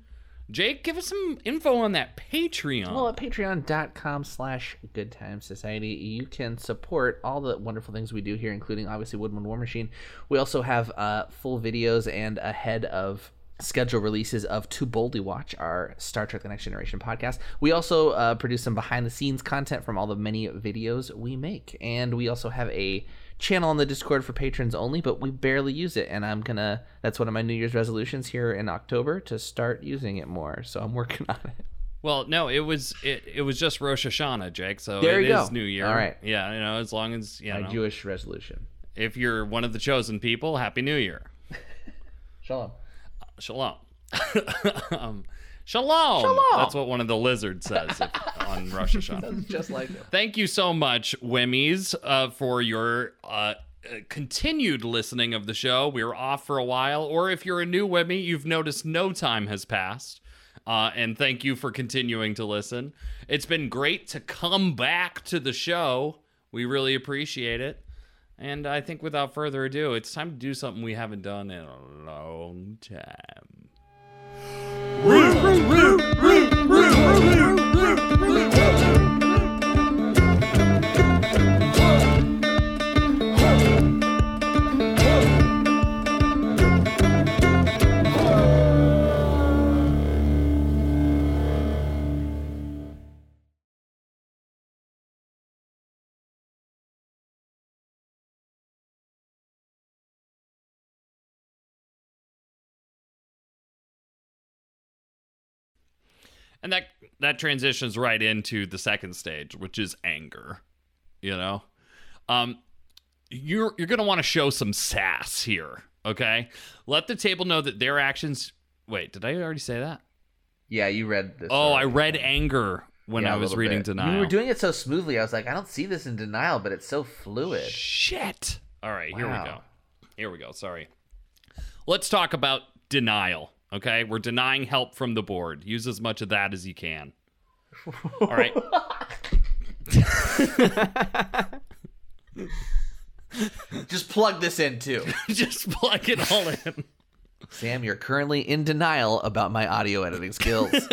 Jake, give us some info on that Patreon. Well, at patreon.com slash good time society, you can support all the wonderful things we do here, including obviously Woodland War Machine. We also have uh, full videos and ahead of schedule releases of To Boldly Watch, our Star Trek The Next Generation podcast. We also uh, produce some behind the scenes content from all the many videos we make. And we also have a channel on the Discord for patrons only, but we barely use it. And I'm gonna, that's one of my New Year's resolutions here in October to start using it more. So I'm working on it. Well, no, it was it, it was just Rosh Hashanah, Jake. So There it you is go. New Year. All right. Yeah, you know, as long as you My know, Jewish resolution. if you're one of the chosen people, Happy New Year. Shalom. Shalom. um, shalom. Shalom. That's what one of the lizards says if, on Rosh Hashanah. Just like it. Thank you so much, Wimmies, uh, for your uh, uh, continued listening of the show. We were off for a while, or if you're a new Wimmy, you've noticed no time has passed. Uh, and thank you for continuing to listen. It's been great to come back to the show. We really appreciate it. And I think without further ado, it's time to do something we haven't done in a long time. Rude. And that that transitions right into the second stage, which is anger. You know? Um you're you're going to want to show some sass here, okay? Let the table know that their actions Wait, did I already say that? Yeah, you read this. Oh, I read anger when Yeah, I was reading bit. denial. You were doing it so smoothly. I was like, I don't see this in denial, but it's so fluid. Shit. All right, here we go. Here we go. Sorry. Let's talk about denial. Okay, we're denying help from the board. Use as much of that as you can. All right. Just plug this in too. Just plug it all in. Sam, you're currently in denial about my audio editing skills.